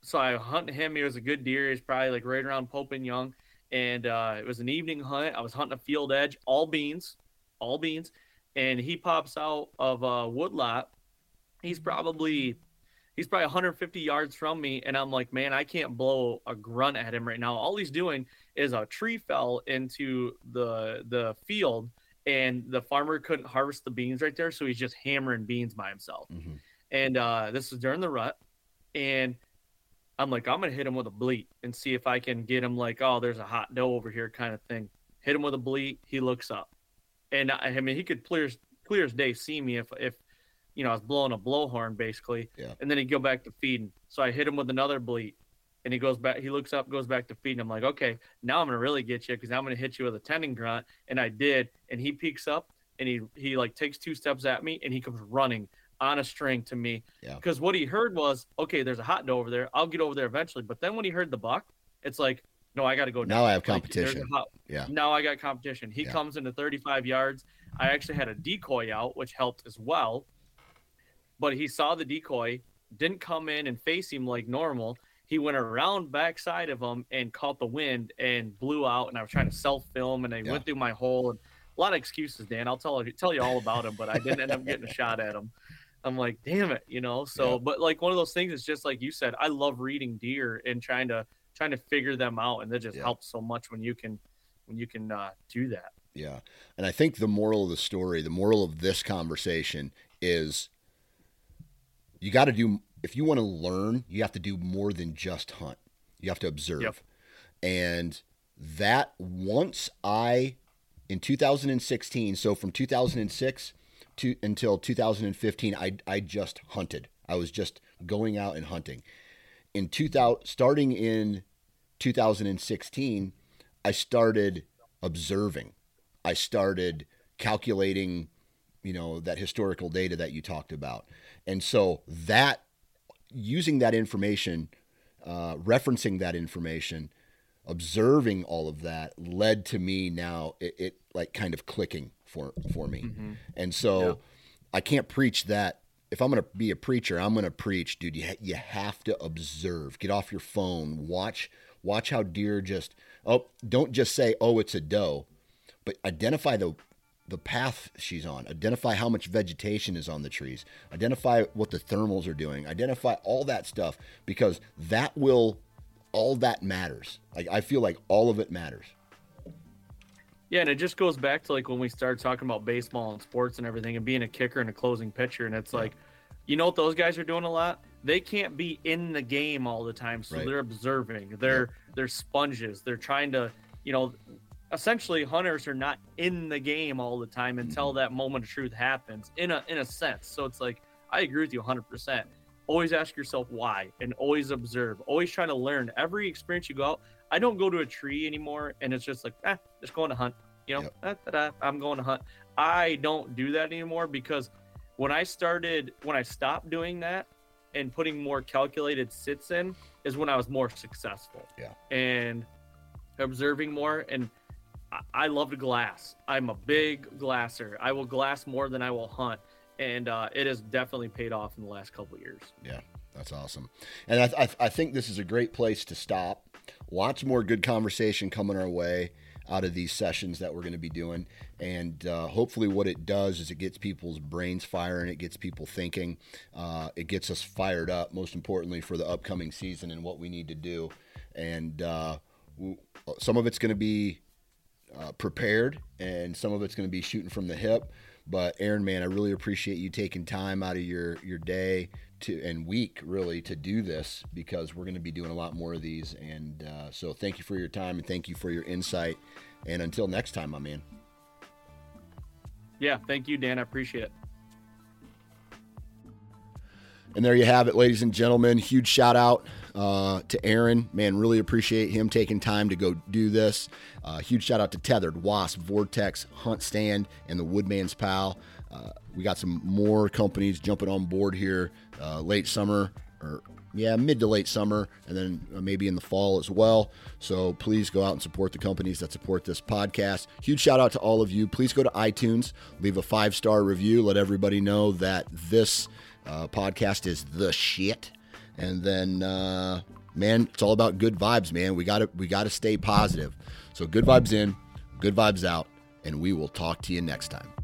C: so I hunted him. He was a good deer. He's probably like right around Pope and Young. And uh, it was an evening hunt. I was hunting a field edge, all beans, all beans. And he pops out of a woodlot. He's probably he's probably 150 yards from me, and I'm like, man, I can't blow a grunt at him right now. All he's doing is a tree fell into the the field, and the farmer couldn't harvest the beans right there, so he's just hammering beans by himself
B: Mhm.
C: and uh, this was during the rut, and I'm like, I'm gonna hit him with a bleat and see if I can get him like, oh, there's a hot doe over here kind of thing. Hit him with a bleat. He looks up, and I, I mean, he could clear clear as day see me if if you know I was blowing a blowhorn basically.
B: Yeah.
C: And then he'd go back to feeding. So I hit him with another bleat, and he goes back. He looks up, goes back to feeding. I'm like, okay, now I'm gonna really get you because I'm gonna hit you with a tending grunt, and I did. And he peeks up and he he like takes two steps at me and he comes running on a string to me.
B: Yeah.
C: Because what he heard was, okay, there's a hot doe over there. I'll get over there eventually. But then when he heard the buck, it's like, no, I got to go.
B: Now I have
C: Like,
B: competition.
C: hot-
B: Yeah.
C: Now I got competition. He
B: Yeah.
C: comes into 35 yards. I actually had a decoy out, which helped as well. But he saw the decoy, didn't come in and face him like normal. He went around backside of him and caught the wind and blew out. And I was trying to self film and I
B: Yeah.
C: went through my hole and a lot of excuses, Dan. I'll tell you tell you all about him, but I didn't end up getting a shot at him. I'm like, damn it, you know. So,
B: Yeah.
C: but like one of those things is just like you said. I love reading deer and trying to trying to figure them out, and that just
B: Yeah.
C: helps so much when you can when you can uh, do that.
B: Yeah. And I think the moral of the story, the moral of this conversation is you got to do, if you want to learn, you have to do more than just hunt. You have to observe.
C: Yep.
B: And that once I, in 2016, so from 2006 to until 2015, I, I just hunted. I was just going out and hunting. In 2000, starting in 2016, I started observing. I started calculating, you know, that historical data that you talked about. And so that using that information, uh, referencing that information, observing all of that led to me now it, it like kind of clicking for for me. And so I can't preach that if I'm going to be a preacher, I'm going to preach, dude, you, ha- you have to observe. Get off your phone. Watch watch how deer just oh, don't just say, "Oh, it's a doe." But identify the the path she's on. Identify how much vegetation is on the trees. Identify what the thermals are doing. Identify all that stuff because that will all that matters. Like I feel like all of it matters.
C: Yeah, and it just goes back to like when we started talking about baseball and sports and everything, and being a kicker and a closing pitcher, and it's like, you know what those guys are doing a lot? They can't be in the game all the time, so
B: Right.
C: they're observing. They're they're sponges. They're trying to, you know, essentially hunters are not in the game all the time until
B: Mm-hmm.
C: that moment of truth happens. In a in a sense, so it's like I agree with you 100. percent Always ask yourself why, and always observe. Always trying to learn. Every experience you go out, I don't go to a tree anymore, and it's just like, eh, just going to hunt. You know,
B: Yep.
C: "Ah, ta-da, I'm going to hunt. I don't do that anymore because when I started, when I stopped doing that and putting more calculated sits in, is when I was more successful.
B: Yeah.
C: And observing more. And I, love to glass. I'm a big glasser. I will glass more than I will hunt. And uh, it has definitely paid off in the last couple years.
B: Yeah, that's awesome. And I, I, I think this is a great place to stop. Lots more good conversation coming our way out of these sessions that we're going to be doing. And uh, hopefully, what it does is it gets people's brains firing, it gets people thinking, uh, it gets us fired up, most importantly, for the upcoming season and what we need to do. And uh, some of it's going to be uh, prepared, and some of it's going to be shooting from the hip. But Aaron, man, I really appreciate you taking time out of your your day to and week really to do this because we're going to be doing a lot more of these. And uh, so, thank you for your time and thank you for your insight. And until next time, my man.
C: Yeah. Thank you, Dan. I appreciate it.
B: And there you have it, ladies and gentlemen. Huge shout out uh, to Aaron. Man, really appreciate him taking time to go do this. Uh, huge shout out to Tethered, Wasp, Vortex, HuntStand, and the Woodman's Pal. Uh, we got some more companies jumping on board here uh, late summer or yeah, mid to late summer, and then uh, maybe in the fall as well. So please go out and support the companies that support this podcast. Huge shout out to all of you. Please go to iTunes, leave a five star review, let everybody know that this uh, podcast is the shit. And then, uh, man, it's all about good vibes, man. We got to we got to stay positive. So good vibes in, good vibes out, and we will talk to you next time.